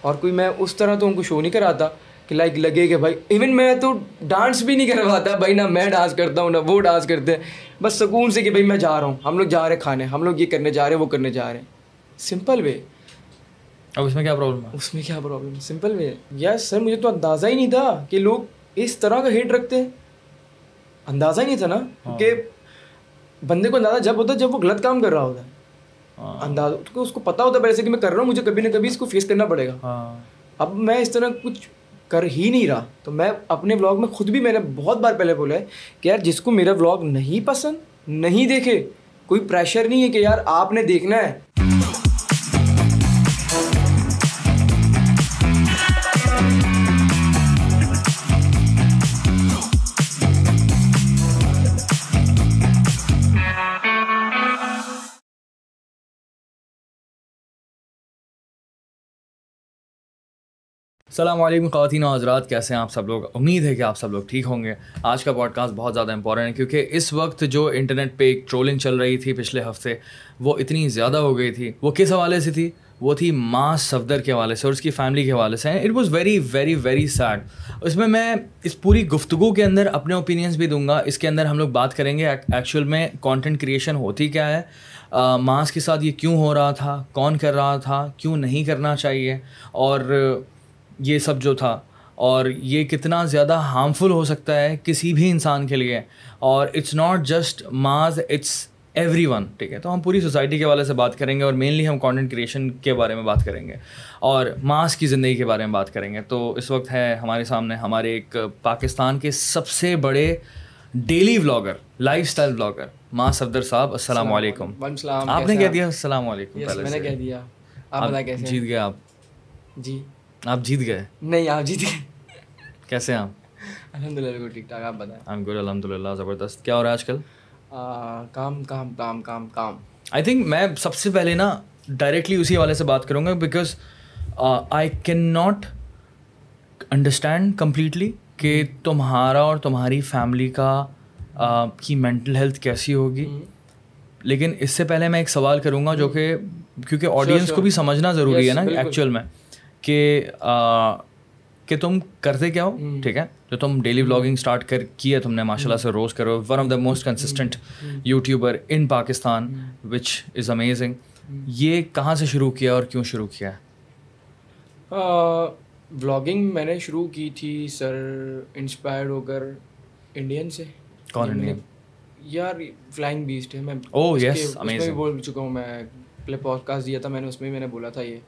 اور کوئی میں اس طرح تو ان کو شو نہیں کراتا کہ لائک لگے کہ بھائی ایون میں تو ڈانس بھی نہیں کرواتا بھائی نہ میں ڈانس کرتا ہوں نہ وہ ڈانس کرتے ہیں۔ بس سکون سے کہ بھائی میں جا رہا ہوں ہم لوگ جا رہے ہیں کھانے ہم لوگ یہ کرنے جا رہے ہیں وہ کرنے جا رہے ہیں۔ سمپل وے اب اس میں کیا پرابلم ہے؟ اس میں کیا پرابلم ہے سمپل وے یس سر مجھے تو اندازہ ہی نہیں تھا کہ لوگ اس طرح کا ہیٹ رکھتے ہیں۔ اندازہ ہی نہیں تھا نا کہ بندے کو اندازہ جب ہوتا ہے جب وہ غلط کام کر رہا ہوتا ہے۔ اندازہ اس کو پتا ہوتا ہے ویسے کہ میں کر رہا ہوں مجھے کبھی نہ کبھی اس کو فیس کرنا پڑے گا۔ اب میں اس طرح کچھ کر ہی نہیں رہا۔ تو میں اپنے بلاگ میں خود بھی میں نے بہت بار پہلے بولا ہے کہ یار جس کو میرا بلاگ نہیں پسند نہیں دیکھے کوئی پریشر نہیں ہے کہ یار آپ نے دیکھنا ہے۔ السلام علیکم خواتین و حضرات، کیسے ہیں آپ سب لوگ؟ امید ہے کہ آپ سب لوگ ٹھیک ہوں گے۔ آج کا پوڈ کاسٹ بہت زیادہ امپورٹنٹ ہے، کیونکہ اس وقت جو انٹرنیٹ پہ ایک ٹرولنگ چل رہی تھی پچھلے ہفتے، وہ اتنی زیادہ ہو گئی تھی۔ وہ کس حوالے سے تھی؟ وہ تھی ماں صفدر کے حوالے سے اور اس کی فیملی کے حوالے سے it was very very very sad اس میں میں اس پوری گفتگو کے اندر اپنے اوپینینس بھی دوں گا۔ اس کے اندر ہم لوگ بات کریں گے ایکچوئل میں کانٹینٹ کریشن ہوتی کیا ہے؟ ماس کے ساتھ یہ کیوں ہو رہا تھا؟ کون کر رہا تھا؟ کیوں نہیں کرنا چاہیے؟ اور یہ سب جو تھا اور یہ کتنا زیادہ ہارمفل ہو سکتا ہے کسی بھی انسان کے لیے اور اٹس ناٹ جسٹ ماز اٹس ایوری ون ٹھیک ہے؟ تو ہم پوری سوسائٹی کے والے سے بات کریں گے اور مینلی ہم کانٹینٹ کریشن کے بارے میں بات کریں گے اور ماس کی زندگی کے بارے میں بات کریں گے۔ تو اس وقت ہے ہمارے سامنے ہمارے ایک پاکستان کے سب سے بڑے daily blogger lifestyle blogger ماں صفدر صاحب السلام علیکم۔ آپ نے کہہ دیا السلام علیکم میں نے کہہ دیا۔ آپ جیت گئے آپ۔ جی۔ آپ جیت گئے۔ نہیں آپ جیت گئے۔ کیسے ہیں آپ؟ الحمد للہ ٹھیک ٹھاک آپ بتائیں۔ آئی ایم گڈ الحمد للہ زبردست۔ کیا ہو رہا ہے آج کل؟ کام کام کام کام کام۔ آئی تھنک میں سب سے پہلے نا ڈائریکٹلی اسی حوالے سے بات کروں گا because I can not understand completely کہ تمہارا اور تمہاری فیملی کا کی مینٹل ہیلتھ کیسی ہوگی۔ لیکن اس سے پہلے میں ایک سوال کروں گا جو کہ کیونکہ آڈینس کو بھی سمجھنا ضروری ہے نا ایکچوئل میں۔ کہ کہ تم کرتے کیا ہو ٹھیک ہے؟ جو تم ڈیلی بلاگنگ اسٹارٹ کر کی ہے تم نے ماشاء اللہ سے روز کرو one of the most consistent YouTuber in Pakistan which is amazing یہ کہاں سے شروع کیا اور کیوں شروع کیا بلاگنگ میں نے شروع کی تھی سر انسپائرڈ ہو کر انڈین سے۔ کون انڈین یار فلائنگ بیسٹ ہے۔ میں بول چکا ہوں میں۔ پہلے پوڈ کاسٹ دیا تھا میں نے اس میں میں نے بولا تھا یہ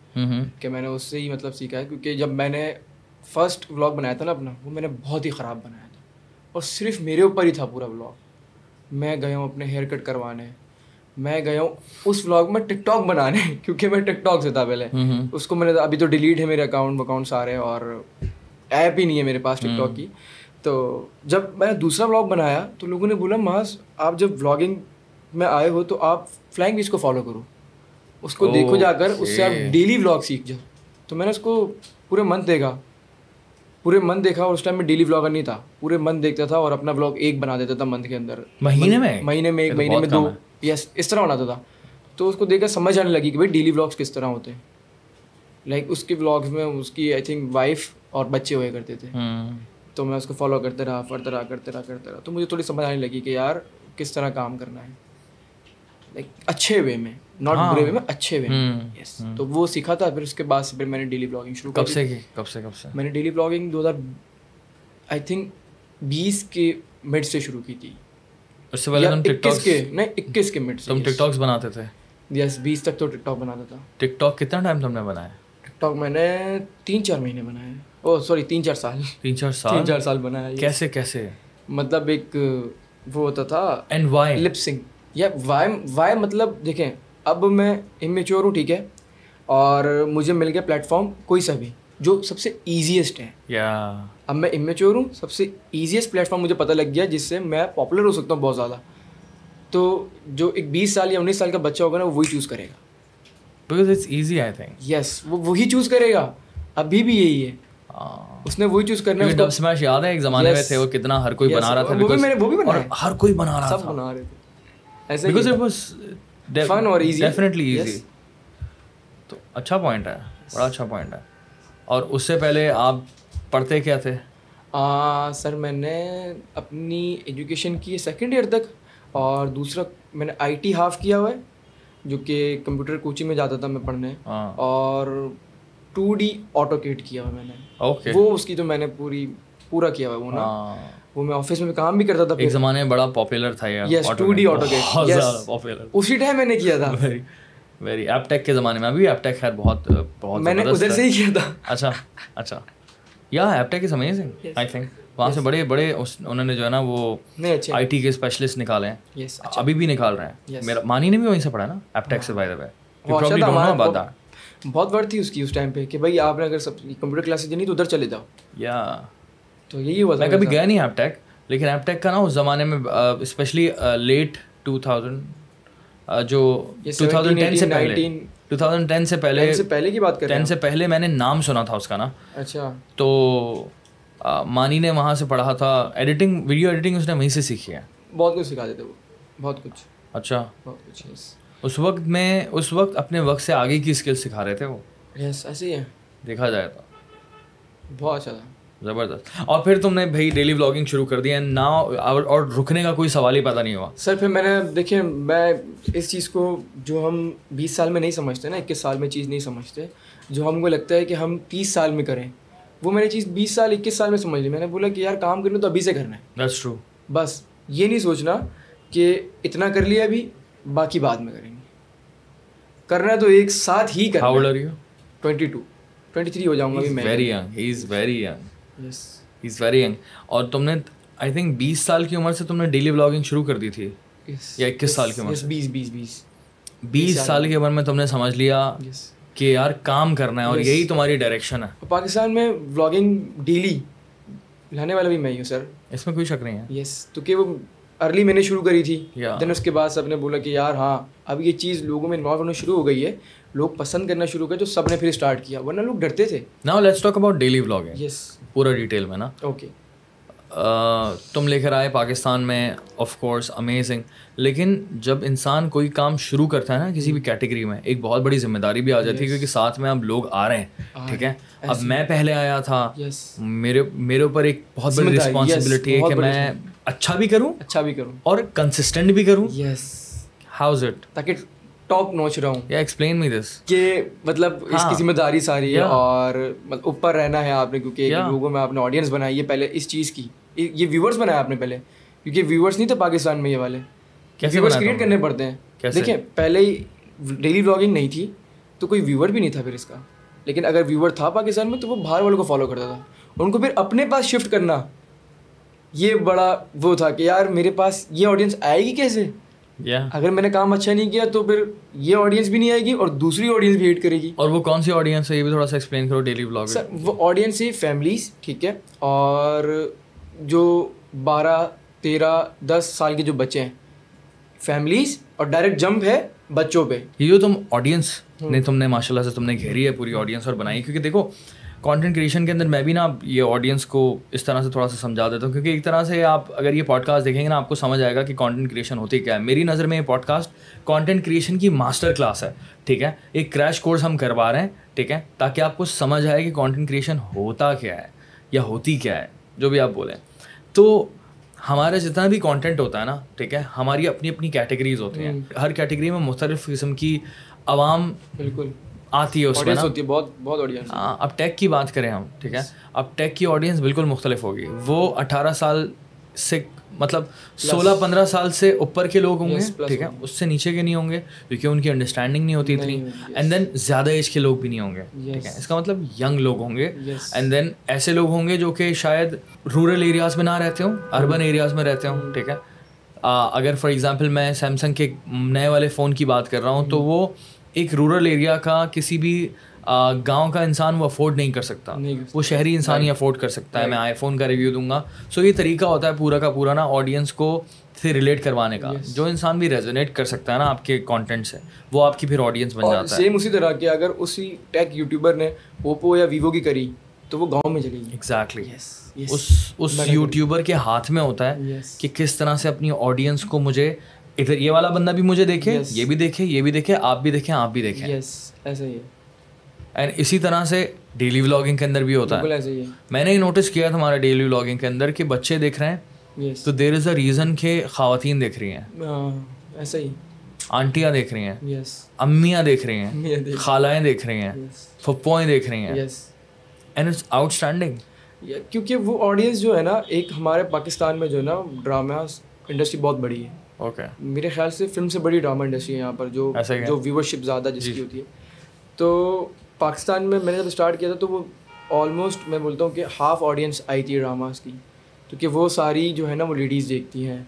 کہ میں نے اس سے ہی مطلب سیکھا ہے کیونکہ جب میں نے فرسٹ بلاگ بنایا تھا نا اپنا وہ میں نے بہت ہی خراب بنایا تھا۔ اور صرف میرے اوپر ہی تھا پورا بلاگ میں گیا ہوں اپنے ہیئر کٹ کروانے میں گیا ہوں اس بلاگ میں ٹک ٹاک بنانے کیونکہ میں ٹک ٹاک سے تھا پہلے۔ اس کو میں نے ابھی تو ڈیلیٹ ہے میرے اکاؤنٹ وکاؤنٹ سارے اور ایپ ہی نہیں ہے میرے پاس ٹک ٹاک کی۔ تو جب میں نے دوسرا بلاگ بنایا تو لوگوں نے بولا ماس آپ جب بلاگنگ میں آئے ہو تو آپ فلائنگ اس کو فالو کرو۔ اس کو دیکھو جا کر اس سے آپ ڈیلی بلاگ سیکھ جاؤ۔ تو میں نے اس کو پورے منتھ دیکھا۔ پورے منتھ دیکھا اور اس ٹائم میں ڈیلی بلاگر نہیں تھا۔ پورے منتھ دیکھتا تھا اور اپنا بلاگ ایک بنا دیتا تھا منتھ کے اندر۔ مہینے میں؟ مہینے میں ایک مہینے میں دو۔ یس اس طرح بناتا تھا۔ تو اس کو دیکھ کر سمجھ آنے لگی کہ بھائی ڈیلی بلاگس کس طرح ہوتے ہیں۔ لائک اس کے بلاگس میں اس کی آئی تھنک وائف اور بچے ہوئے کرتے تھے۔ تو میں اس کو فالو کرتے رہا پڑھتا رہا کرتے رہا کرتے رہا۔ تو مجھے تھوڑی سمجھ آنے لگی کہ یار کس طرح کام کرنا ہے۔ لائک اچھے وے میں ناٹ برے وے میں اچھے وے میں۔ یس تو وہ سیکھا تھا پھر اس کے بعد سے پھر میں نے ڈیلی بلاگنگ شروع کب سے کی؟ کب سے کب سے؟ میں نے ڈیلی بلاگنگ دو ہزار آئی تھنک بیس کے مڈ سے شروع کی تھی۔ اس سے پہلے تم ٹک ٹاک کے نہیں اکیس کے مڈ سے تم ٹک ٹاکس بناتے تھے۔ یس بیس تک تو ٹک ٹاک بناتا تھا۔ ٹک ٹاک کتنا ٹائم تم نے بنایا؟ ٹک ٹاک میں نے تین چار مہینے بنایا۔ او سوری تین چار سال۔ تین چار سال؟ تین چار سال بنایا کیسے کیسے؟ مطلب ایک وہ ہوتا تھا۔ And why yeah why why مطلب دیکھیں اب میں امیچور ہوں ٹھیک ہے اور مجھے مل گیا پلیٹ فارم کوئی سا بھی جو سب سے ایزیسٹ ہے۔ یا۔ اب میں امیچور ہوں سب سے ایزیسٹ پلیٹ فارم مجھے پتہ لگ گیا جس سے میں پاپولر ہو سکتا ہوں بہت زیادہ۔ تو جو ایک بیس سال یا انیس سال کا بچہ ہوگا نا وہی چوز کرے گا۔ Because it's easy I think yes وہ وہی چوز کرے گا۔ ابھی بھی یہی ہے۔ اس نے وہی چوز کرنا اسمیش یاد ہے ایک زمانے میں تھے وہ کتنا ہر کوئی بنا رہا تھا وہ بھی میں نے وہ بھی بنایا ہر کوئی بنا رہا سب تھا۔ بنا رہے تھے۔ ایسے بیکاز اٹ واز فن اور ایزی ڈیفینیٹلی ایزی تو اچھا پوائنٹ ہے بڑا اچھا پوائنٹ ہے۔ اور اس سے پہلے آپ پڑھتے کیا تھے؟ سر میں نے اپنی ایجوکیشن کی سیکنڈ ایئر تک اور دوسرا میں نے آئی ٹی ہاف کیا ہوا ہے جو کہ کمپیوٹر کوچنگ میں جاتا تھا میں پڑھنے۔ اور ٹو ڈی آٹو کیٹ کیا ہوا میں نے۔ وہ اس کی تو میں نے پوری پورا کیا ہوا وہ نا۔ وہ میں آفس میں کام بھی کرتا تھا ایک زمانے میں بڑا پاپولر تھا yes two D AutoCAD اسی ٹائم میں نے کیا تھا۔ ویری ایپ ٹیک کے زمانے میں ابھی ایپ ٹیک خیر بہت بہت میں نے ادھر سے ہی کیا تھا۔ اچھا اچھا۔ Yeah app tech is amazing I think وہاں سے بڑے بڑے انہوں نے جو ہے نا وہ آئی ٹی کے اسپیشلسٹ نکالے ہیں۔ اچھا۔ ابھی بھی نکال رہے ہیں۔ میرا مانی نے بھی وہیں سے پڑھا نا ایپ ٹیک سے بائی دا بہت ورڈ تھی اس کی اس ٹائم پہ کہ بھائی آپ نے اگر سب کمپیوٹر کلاسز دینی تو ادھر چلے جاؤ۔ یا تو یہی ہوا میں کبھی گیا نہیں ایپ ٹیک لیکن ایپ ٹیک کا نا اس زمانے میں اسپیشلی لیٹ ٹو تھاؤزینڈ جو ٹو تھاؤزینڈ ٹین سے پہلے ٹو تھاؤزینڈ ٹین سے پہلے پہلے کی بات ٹین سے پہلے میں نے نام سنا تھا اس کا نا۔ اچھا۔ تو مانی نے وہاں سے پڑھا تھا۔ ایڈیٹنگ ویڈیو ایڈیٹنگ اس نے وہیں سے سیکھی ہے۔ بہت کچھ سکھا دیتے وہ۔ بہت کچھ۔ اچھا۔ بہت کچھ اس وقت میں اس وقت اپنے وقت سے آگے کی اسکل سکھا رہے تھے وہ؟ یس ایسے ہی ہے دیکھا جائے تو۔ بہت اچھا تھا۔ زبردست۔ اور پھر تم نے بھائی ڈیلی بلاگنگ شروع کر دیا نہ اور رکنے کا کوئی سوال ہی پتہ نہیں ہوا۔ سر پھر میں نے دیکھیے میں اس چیز کو جو ہم بیس سال میں نہیں سمجھتے نا اکیس سال میں چیز نہیں سمجھتے جو ہم کو لگتا ہے کہ ہم تیس سال میں کریں وہ میں نے چیز بیس سال اکیس سال میں سمجھ لی۔ میں نے بولا کہ یار کام کرنا تو ابھی سے کرنا ہے۔ ٹرو بس یہ نہیں سوچنا کہ اتنا کر لیا ابھی باقی بعد میں کریں گے۔ کرنا تو ایک ساتھ ہی کرنا ٹوینٹی ٹو۔ ٹوینٹی تھری ہو جاؤں گا very young he is very young is very young اور تم نے آئی تھنک بیس سال کی عمر سے تم نے ڈیلی بلاگنگ شروع کر دی تھی. یا اکیس سال کی عمر سے؟ بیس بیس بیس. بیس سال. کی عمر میں تم نے سمجھ لیا کہ یار کام کرنا ہے اور یہی تمہاری ڈائریکشن ہے۔ پاکستان میں بلاگنگ ڈیلی لانے والا بھی میں ہی ہوں سر اس میں کوئی شک نہیں ہے۔ یس تو کہ وہ ارلی میں نے شروع کری تھی دین اس کے بعد سب نے بولا کہ یار ہاں اب یہ چیز لوگوں میں انوالو ہونا شروع ہو گئی ہے۔ لوگ پسند کرنا شروع کر جو سب نے پھر اسٹارٹ کیا ورنہ لوگ ڈرتے تھے۔ نا let's talk about daily vlog yes پورا ڈیٹیل میں نا۔ اوکے تم لے کر آئے پاکستان میں آف کورس امیزنگ لیکن جب انسان کوئی کام شروع کرتا ہے نا کسی بھی کیٹیگری میں ایک بہت بڑی ذمہ داری بھی آ جاتی ہے کیونکہ ساتھ میں اب لوگ آ رہے ہیں ٹھیک ہے؟ اب میں پہلے آیا تھا۔ میرے میرے اوپر ایک بہت بڑی رسپانسبلٹی ہے کہ میں اچھا بھی کروں اچھا بھی کروں۔ اور کنسسٹنٹ بھی کروں۔ یس ہاؤز اٹ تاکہ ٹاپ نوچ رہا ہوں۔ یا ایکسپلین می دس کہ مطلب اس کی ہاں۔ ذمہ داری ساری ہے اور اوپر رہنا ہے آپ نے کیونکہ لوگوں میں آپ نے آڈینس بنائی ہے پہلے اس چیز کی یہ ویورس بنایا آپ نے پہلے۔ کیونکہ ویورس نہیں تھے پاکستان میں یہ والے۔ ویورس کریٹ کرنے پڑتے ہیں۔ دیکھیں پہلے ہی ڈیلی بلاگنگ نہیں تھی تو کوئی ویور بھی نہیں تھا پھر اس کا۔ لیکن اگر ویور تھا پاکستان میں تو وہ باہر والوں کو فالو کرتا تھا۔ ان کو پھر اپنے پاس شفٹ کرنا یہ بڑا وہ تھا کہ یار میرے پاس یہ آڈینس آئے گی کیسے؟ اگر میں نے کام اچھا نہیں کیا تو پھر یہ آڈینس بھی نہیں آئے گی اور دوسری آڈینس بھی ہیٹ کرے گی. اور وہ کون سی آڈینس ہے؟ یہ بھی تھوڑا سا ایکسپلین کرو ڈیلی بلاگ سر وہ آڈینس ہے فیملیز ٹھیک ہے؟ اور جو بارہ تیرہ دس سال کے جو بچے ہیں فیملیز اور ڈائریکٹ جمپ ہے بچوں پہ. یہ جو تم آڈینس نے تم نے ماشاء اللہ سے تم نے گھیری ہے پوری آڈینس اور بنائی کیونکہ دیکھو کانٹینٹ کریشن کے اندر میں بھی نا یہ آڈینس کو اس طرح سے تھوڑا سا سمجھا دیتا ہوں کیونکہ ایک طرح سے آپ اگر یہ پوڈ کاسٹ دیکھیں گے نا آپ کو سمجھ آئے گا کہ کانٹینٹ کریشن ہوتی کیا ہے۔ میری نظر میں یہ پوڈ کاسٹ کانٹینٹ کریشن کی ماسٹر کلاس ہے ٹھیک ہے؟ ایک کریش کورس ہم کروا رہے ہیں ٹھیک ہے؟ تاکہ آپ کو سمجھ آئے کہ کانٹینٹ کریشن ہوتا کیا ہے یا ہوتی کیا ہے جو بھی آپ بولیں۔ تو ہمارا جتنا بھی کانٹینٹ ہوتا ہے نا ٹھیک ہے؟ ہماری اپنی اپنی کیٹیگریز ہوتی ہیں۔ ہر کیٹیگری میں مختلف قسم کی عوام بالکل۔ آتی ہے اس میں بہت بہت ہاں اب ٹیک کی بات کریں ہم ٹھیک ہے؟ اب ٹیک کی آڈینس بالکل مختلف ہوگی۔ وہ اٹھارہ سال سے مطلب سولہ پندرہ سال سے اوپر کے لوگ ہوں گے ٹھیک ہے؟ اس سے نیچے کے نہیں ہوں گے کیونکہ ان کی انڈرسٹینڈنگ نہیں ہوتی اتنی۔ اینڈ دین زیادہ ایج کے لوگ بھی نہیں ہوں گے ٹھیک ہے؟ اس کا مطلب ینگ لوگ ہوں گے۔ اینڈ دین ایسے لوگ ہوں گے جو کہ شاید رورل ایریاز میں نہ رہتے ہوں اربن ایریاز میں رہتے ہوں ٹھیک ہے؟ اگر فار ایگزامپل میں سیمسنگ کے نئے والے فون کی بات کر رہا ہوں تو وہ ایک رورل ایریا کا کسی بھی گاؤں کا انسان وہ افورڈ نہیں کر سکتا. وہ شہری انسان ہی افورڈ کر سکتا ہے. میں آئی فون کا ریویو دوں گا. سو یہ طریقہ ہوتا ہے پورا کا پورا نا آڈینس کو سے ریلیٹ کروانے کا. جو انسان بھی ریزونیٹ کر سکتا ہے نا آپ کے کانٹینٹ سے وہ آپ کی پھر آڈینس بن جاتا ہے. سیم اسی طرح کہ اگر اسی ٹیک یوٹیوبر نے اوپو یا ویوو کی کری تو وہ گاؤں میں چلے گی ایگزیکٹلی اس اس یوٹیوبر کے ہاتھ میں ہوتا ہے کہ کس طرح سے اپنی آڈینس کو مجھے ادھر یہ والا بندہ بھی مجھے دیکھے یہ بھی دیکھے یہ بھی دیکھے آپ بھی دیکھیں آپ بھی دیکھیں۔ ایسا ہی ہے۔ اینڈ اسی طرح سے ڈیلی ولاگنگ کے اندر بھی ہوتا ہے۔ میں نے یہ نوٹس کیا تھا ہمارا ڈیلی ولاگنگ کے اندر کہ بچے دیکھ رہے ہیں۔ تو دیر از اے ریزن کہ خواتین دیکھ رہی ہیں۔ ہاں، ایسا ہی۔ آنٹیاں دیکھ رہی ہیں۔ امیاں دیکھ رہی ہیں۔ خالائیں دیکھ رہی ہیں۔ پھپوئیں دیکھ رہی ہیں۔ اینڈ اٹس آؤٹ اسٹینڈنگ کیونکہ وہ آڈینس جو ہے نا ایک ہمارے پاکستان میں جو ہے نا ڈرامہ انڈسٹری بہت بڑی ہے۔ اوکے میرے خیال سے فلم سے بڑی ڈرامہ انڈسٹری ہے یہاں پر جو جو ویورشپ زیادہ جس کی جی۔ ہوتی ہے۔ تو پاکستان میں میں نے جب اسٹارٹ کیا تھا تو وہ آلموسٹ میں بولتا ہوں کہ ہاف آڈینس آئی تھی ڈراماز کی۔ کیونکہ وہ ساری جو ہے نا وہ لیڈیز دیکھتی ہیں۔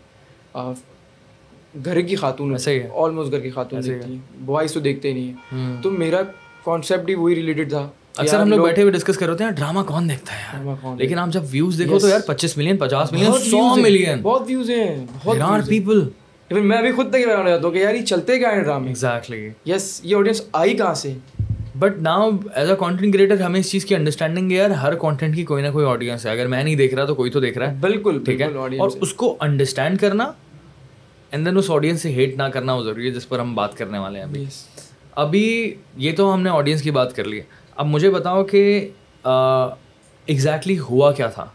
گھر کی خاتون آلموسٹ گھر کی خاتون دیکھتی ہیں۔ بوائز تو دیکھتے ہی نہیں ہیں۔ تو میرا کانسیپٹ ہی وہی ریلیٹڈ تھا۔ اکثر ہم لوگ بیٹھے ہوئے ڈسکس کر رہے ہیں ڈرامہ کون دیکھتا ہے یار؟ لیکن آپ جب ویوز دیکھو تو یار پچیس ملین پچاس ملین سو ملین بہت ویوز ہیں پیپل میں ابھی خود تک رہنا چاہتا ہوں کہ یار یہ چلتے کیا ہیں ڈرامے؟ ایگزیکٹلی یس یہ آڈینس آئی کہاں سے؟ But now as a content creator ہمیں اس چیز کی انڈرسٹینڈنگ ہے یار ہر کانٹینٹ کی کوئی نہ کوئی آڈینس ہے۔ اگر میں نہیں دیکھ رہا تو کوئی تو دیکھ رہا ہے۔ بالکل ٹھیک ہے؟ اور اس کو انڈرسٹینڈ کرنا اینڈ دین اس آڈینس سے ہیٹ نہ کرنا وہ ضروری ہے جس پر ہم بات کرنے والے ہیں ابھی۔ ابھی یہ تو ہم نے آڈینس کی بات کر لی ہے۔ اب مجھے بتاؤ کہ ایگزیکٹلی ہوا کیا تھا؟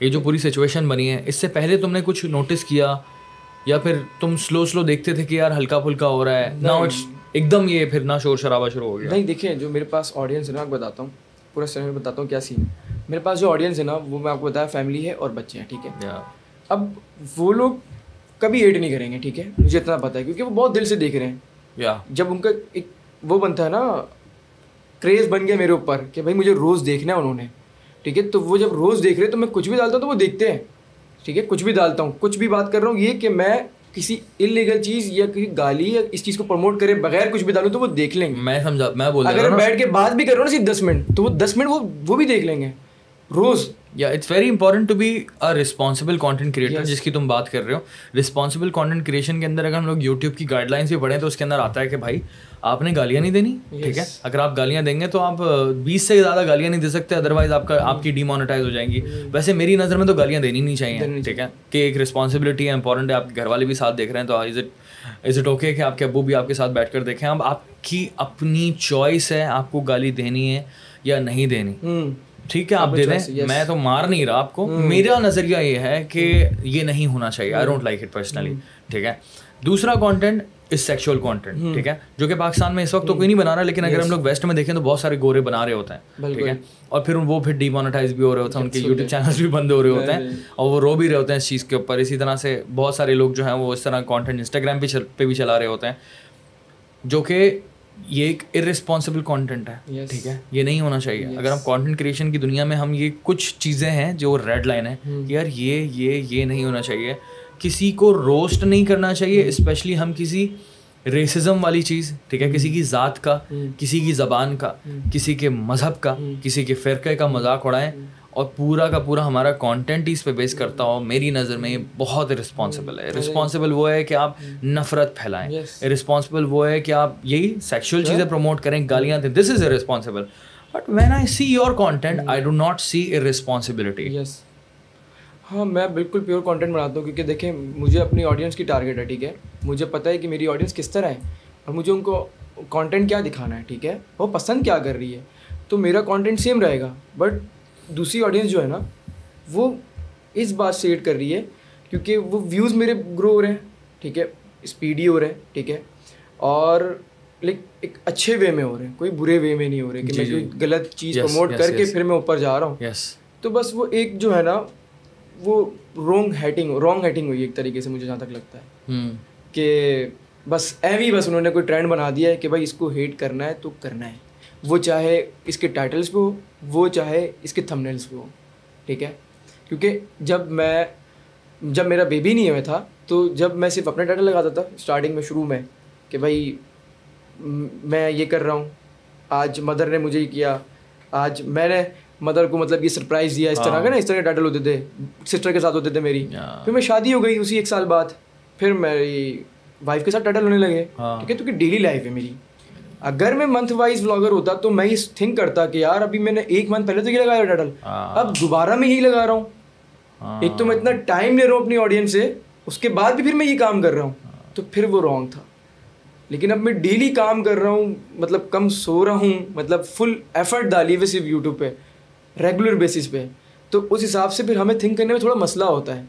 یہ جو پوری سچویشن بنی ہے اس سے پہلے تم نے کچھ نوٹس کیا؟ یا پھر تم سلو سلو دیکھتے تھے کہ یار ہلکا پھلکا ہو رہا ہے؟ نہ ایک دم یہ پھر نہ شور شرابہ شروع ہو گیا۔ نہیں دیکھیں جو میرے پاس آڈینس ہے نا بتاتا ہوں پورا میں بتاتا ہوں کیا سین میرے پاس جو آڈینس ہے نا وہ میں آپ کو بتایا فیملی ہے اور بچے ہیں ٹھیک ہے؟ اب وہ لوگ کبھی ایڈ نہیں کریں گے ٹھیک ہے؟ مجھے اتنا پتا ہے کیونکہ وہ بہت دل سے دیکھ رہے ہیں۔ جب ان کا ایک وہ بنتا ہے نا کریز بن گیا میرے اوپر کہ بھائی مجھے روز دیکھنا ہے انہوں نے۔ ٹھیک ہے؟ تو وہ جب روز دیکھ رہے تو میں کچھ بھی ڈالتا ہوں تو وہ دیکھتے ہیں۔ ٹھیک ہے؟ کچھ بھی ڈالتا ہوں۔ کچھ بھی بات کر رہا ہوں یہ کہ میں کسی انلیگل چیز یا کسی گالی یا اس چیز کو پروموٹ کرے بغیر کچھ بھی ڈالوں تو وہ دیکھ لیں گے۔ میں سمجھا میں بول اگر بیٹھ کے بات بھی کر رہا ہوں نا صرف دس منٹ تو وہ دس منٹ وہ وہ بھی دیکھ لیں گے۔ روز. Yeah it's very important to be a responsible content creator جس کی تم بات کر رہے ہو. رسپانسبل کانٹینٹ کریشن کے اندر اگر ہم لوگ یوٹیوب کی گائڈ لائنس بھی پڑھیں تو اس کے اندر آتا ہے کہ بھائی آپ نے گالیاں نہیں دینی؟ ٹھیک ہے؟ اگر آپ گالیاں دیں گے تو آپ بیس سے زیادہ گالیاں نہیں دے سکتے ادروائز آپ کا آپ کی ڈیمونیٹائز ہو جائیں گی. ویسے میری نظر میں تو گالیاں دینی نہیں چاہیے ٹھیک ہے؟ کہ ایک رسپانسبلٹی ہے امپورٹنٹ ہے آپ کے گھر والے بھی ساتھ دیکھ رہے ہیں تو is it is it okay کہ آپ کے ابو بھی آپ کے ساتھ بیٹھ کر دیکھیں؟ اب آپ کی اپنی چوائس ہے آپ کو گالی دینی ہے یا نہیں دینی. ٹھیک ہے آپ دے دیں۔ میں تو مار نہیں رہا آپ کو۔ میرا نظریہ یہ ہے کہ یہ نہیں ہونا چاہیے۔ I don't like it personally ٹھیک ہے۔ دوسرا کانٹینٹ از سیکچوئل کانٹینٹ ٹھیک ہے۔ جو کہ پاکستان میں اس وقت تو کوئی نہیں بنا رہا لیکن اگر ہم لوگ ویسٹ میں دیکھیں تو بہت سارے گورے بنا رہے ہوتے ہیں ٹھیک ہے۔ اور پھر وہ پھر ڈی مانیٹائز بھی ہو رہے ہوتے ہیں ان کے یوٹیوب چینلس بھی بند ہو رہے ہوتے ہیں۔ اور وہ رو بھی رہے ہوتے ہیں اس چیز کے اوپر۔ اسی طرح سے بہت سارے لوگ جو ہیں وہ اس طرح کانٹینٹ انسٹاگرام پہ بھی چلا رہے ہوتے ہیں۔ جو کہ یہ ایک ارسپانسبل کانٹینٹ ہے ٹھیک ہے؟ یہ نہیں ہونا چاہیے۔ اگر ہم کانٹینٹ کریشن کی دنیا میں ہم یہ کچھ چیزیں ہیں جو ریڈ لائن ہے یار یہ یہ یہ نہیں ہونا چاہیے۔ کسی کو روسٹ نہیں کرنا چاہیے اسپیشلی ہم کسی ریسزم والی چیز ٹھیک ہے؟ کسی کی ذات کا کسی کی زبان کا کسی کے مذہب کا کسی کے فرقے کا مذاق اڑائیں۔ اور پورا کا پورا ہمارا کانٹینٹ ہی اس پہ بیس کرتا ہو میری نظر میں یہ بہت رسپانسبل ہے۔ رسپانسبل وہ ہے کہ آپ نفرت پھیلائیں۔ رسپانسبل وہ ہے کہ آپ یہی سیکشل چیزیں پروموٹ کریں گالیاں دیں۔ This is a responsible but when I see your content I do not see a responsibility ہاں میں بالکل پیور کانٹینٹ بناتا ہوں کیونکہ دیکھیں مجھے اپنی آڈینس کی ٹارگیٹ ہے ٹھیک ہے؟ مجھے پتہ ہے کہ میری آڈینس کس طرح ہے۔ اور مجھے ان کو کانٹینٹ کیا دکھانا ہے ٹھیک ہے؟ وہ پسند کیا کر رہی ہے۔ تو میرا کانٹینٹ سیم رہے گا۔ بٹ دوسری آڈینس جو ہے نا وہ اس بات سے ایڈ کر رہی ہے کیونکہ وہ ویوز میرے گرو ہو رہے ہیں ٹھیک ہے؟ اسپیڈی ہو رہے ہیں ٹھیک ہے؟ اور لائک ایک اچھے وے میں ہو رہے ہیں کوئی برے وے میں نہیں ہو رہے کہ میں کوئی غلط چیز پروموٹ کر کے پھر میں اوپر جا رہا ہوں۔ تو بس وہ ایک جو ہے نا وہ رونگ ہیٹنگ رونگ ہیٹنگ ہوئی ایک طریقے سے مجھے جہاں تک لگتا ہے۔ کہ بس ایوی بس انہوں نے کوئی ٹرینڈ بنا دیا ہے کہ بھائی اس کو ہیٹ کرنا ہے تو کرنا ہے۔ وہ چاہے اس کے ٹائٹلس پہ ہو وہ چاہے اس کے تھمنیلس پہ ہو ٹھیک ہے؟ کیونکہ جب میں جب میرا بیبی نہیں ہوئے تھا تو جب میں صرف اپنا ٹائٹل لگاتا تھا اسٹارٹنگ میں شروع میں کہ بھائی میں یہ کر رہا ہوں آج مدر نے مجھے ہی کیا آج میں نے مدر کو مطلب یہ سرپرائز دیا اس طرح کا نا اس طرح کے ٹائٹل ہوتے تھے سسٹر کے ساتھ ہوتے تھے میری پھر میں شادی ہو گئی اسی ایک سال بعد پھر میری وائف کے ساتھ ٹائٹل ہونے لگے ٹھیک ہے تو کہ ڈیلی لائف ہے میری۔ اگر میں منتھ وائز بلاگر ہوتا تو میں یہ تھنک کرتا کہ یار ابھی میں نے ایک منتھ پہلے تو یہ لگایا ٹائٹل ہاں۔ اب دوبارہ میں یہی لگا رہا ہوں. ہاں۔ ایک تو میں اتنا ٹائم لے رہا ہوں اپنی آڈینس سے اس کے بعد بھی پھر میں یہ کام کر رہا ہوں. تو پھر وہ رانگ تھا. لیکن اب میں ڈیلی کام کر رہا ہوں مطلب کم سو رہا ہوں مطلب فل ایفرٹ ڈالی ہوئی صرف یوٹیوب پہ ریگولر بیسس پہ. تو اس حساب سے پھر ہمیں تھنک کرنے میں تھوڑا مسئلہ ہوتا ہے.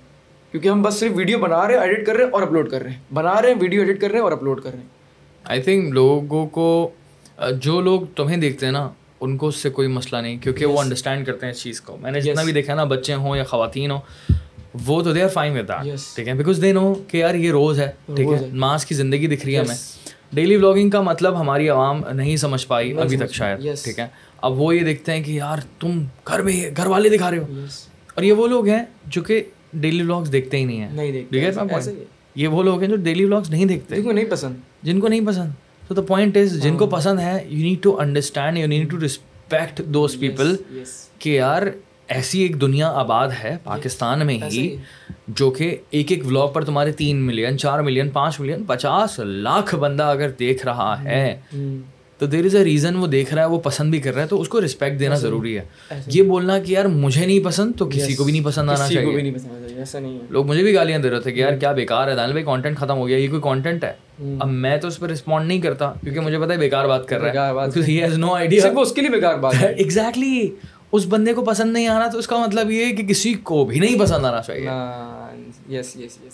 کیونکہ ہم بس صرف ویڈیو بنا رہے ہیں ایڈٹ کر رہے ہیں اور اپلوڈ کر رہے ہیں. بنا رہے ہیں ویڈیو ایڈٹ کر رہے ہیں اور اپلوڈ کر رہے ہیں. آئی تھنک لوگوں کو جو لوگ تمہیں دیکھتے ہیں نا ان کو اس سے کوئی مسئلہ نہیں کیونکہ وہ انڈرسٹینڈ کرتے ہیں اس چیز کو۔ میں نے جتنا بھی دیکھا نا بچے ہوں یا خواتین ہوں وہ تو دے آر فائن وتھ ٹھیک ہے؟ بیکاز دے نو کہ یار یہ روز ہے ٹھیک ہے؟ ماس کی زندگی دکھ رہی ہے ہمیں۔ ڈیلی بلاگنگ کا مطلب ہماری عوام نہیں سمجھ پائی ابھی تک شاید ٹھیک ہے؟ اب وہ یہ دیکھتے ہیں کہ یار تم گھر میں گھر والے دکھا رہے ہو۔ اور یہ وہ لوگ ہیں جو کہ ڈیلی بلاگس دیکھتے ہی نہیں ہیں۔ یہ وہ لوگ ہیں جو ڈیلی بلاگس نہیں دیکھتے۔ نہیں پسند۔ جن کو نہیں پسند۔ تو دا پوائنٹ از جن کو ہاں۔ پسند ہے you need to understand you need to respect those people کہ یار ایسی ایک دنیا آباد ہے پاکستان میں ہی جو کہ ایک ایک ولاگ پر تمہارے تین ملین چار ملین پانچ ملین پچاس لاکھ بندہ اگر دیکھ رہا ہے۔ تو دیر از اے ریزن وہ دیکھ رہا ہے وہ پسند بھی کر رہا ہے تو اس کو رسپیکٹ دینا ضروری ہے۔ یہ بولنا کہ یار مجھے نہیں پسند تو کسی کو بھی نہیں پسند آنا چاہیے۔ لوگ مجھے بھی گالیاں دے رہے تھے کہ یار کیا بیکار ہے دانل بھائی کانٹینٹ ختم ہو گیا یہ کوئی کانٹینٹ ہے۔ اب میں تو اس پہ رسپونڈ نہیں کرتا کیونکہ مجھے پتا ہے بیکار بات کر رہا ہے۔ نو آئیڈیا اس کے لیے بیکار بات ہے۔ ایگزیکٹلی اس بندے کو پسند نہیں آنا تو اس کا مطلب یہ ہے کہ کسی کو بھی نہیں پسند آنا چاہیے۔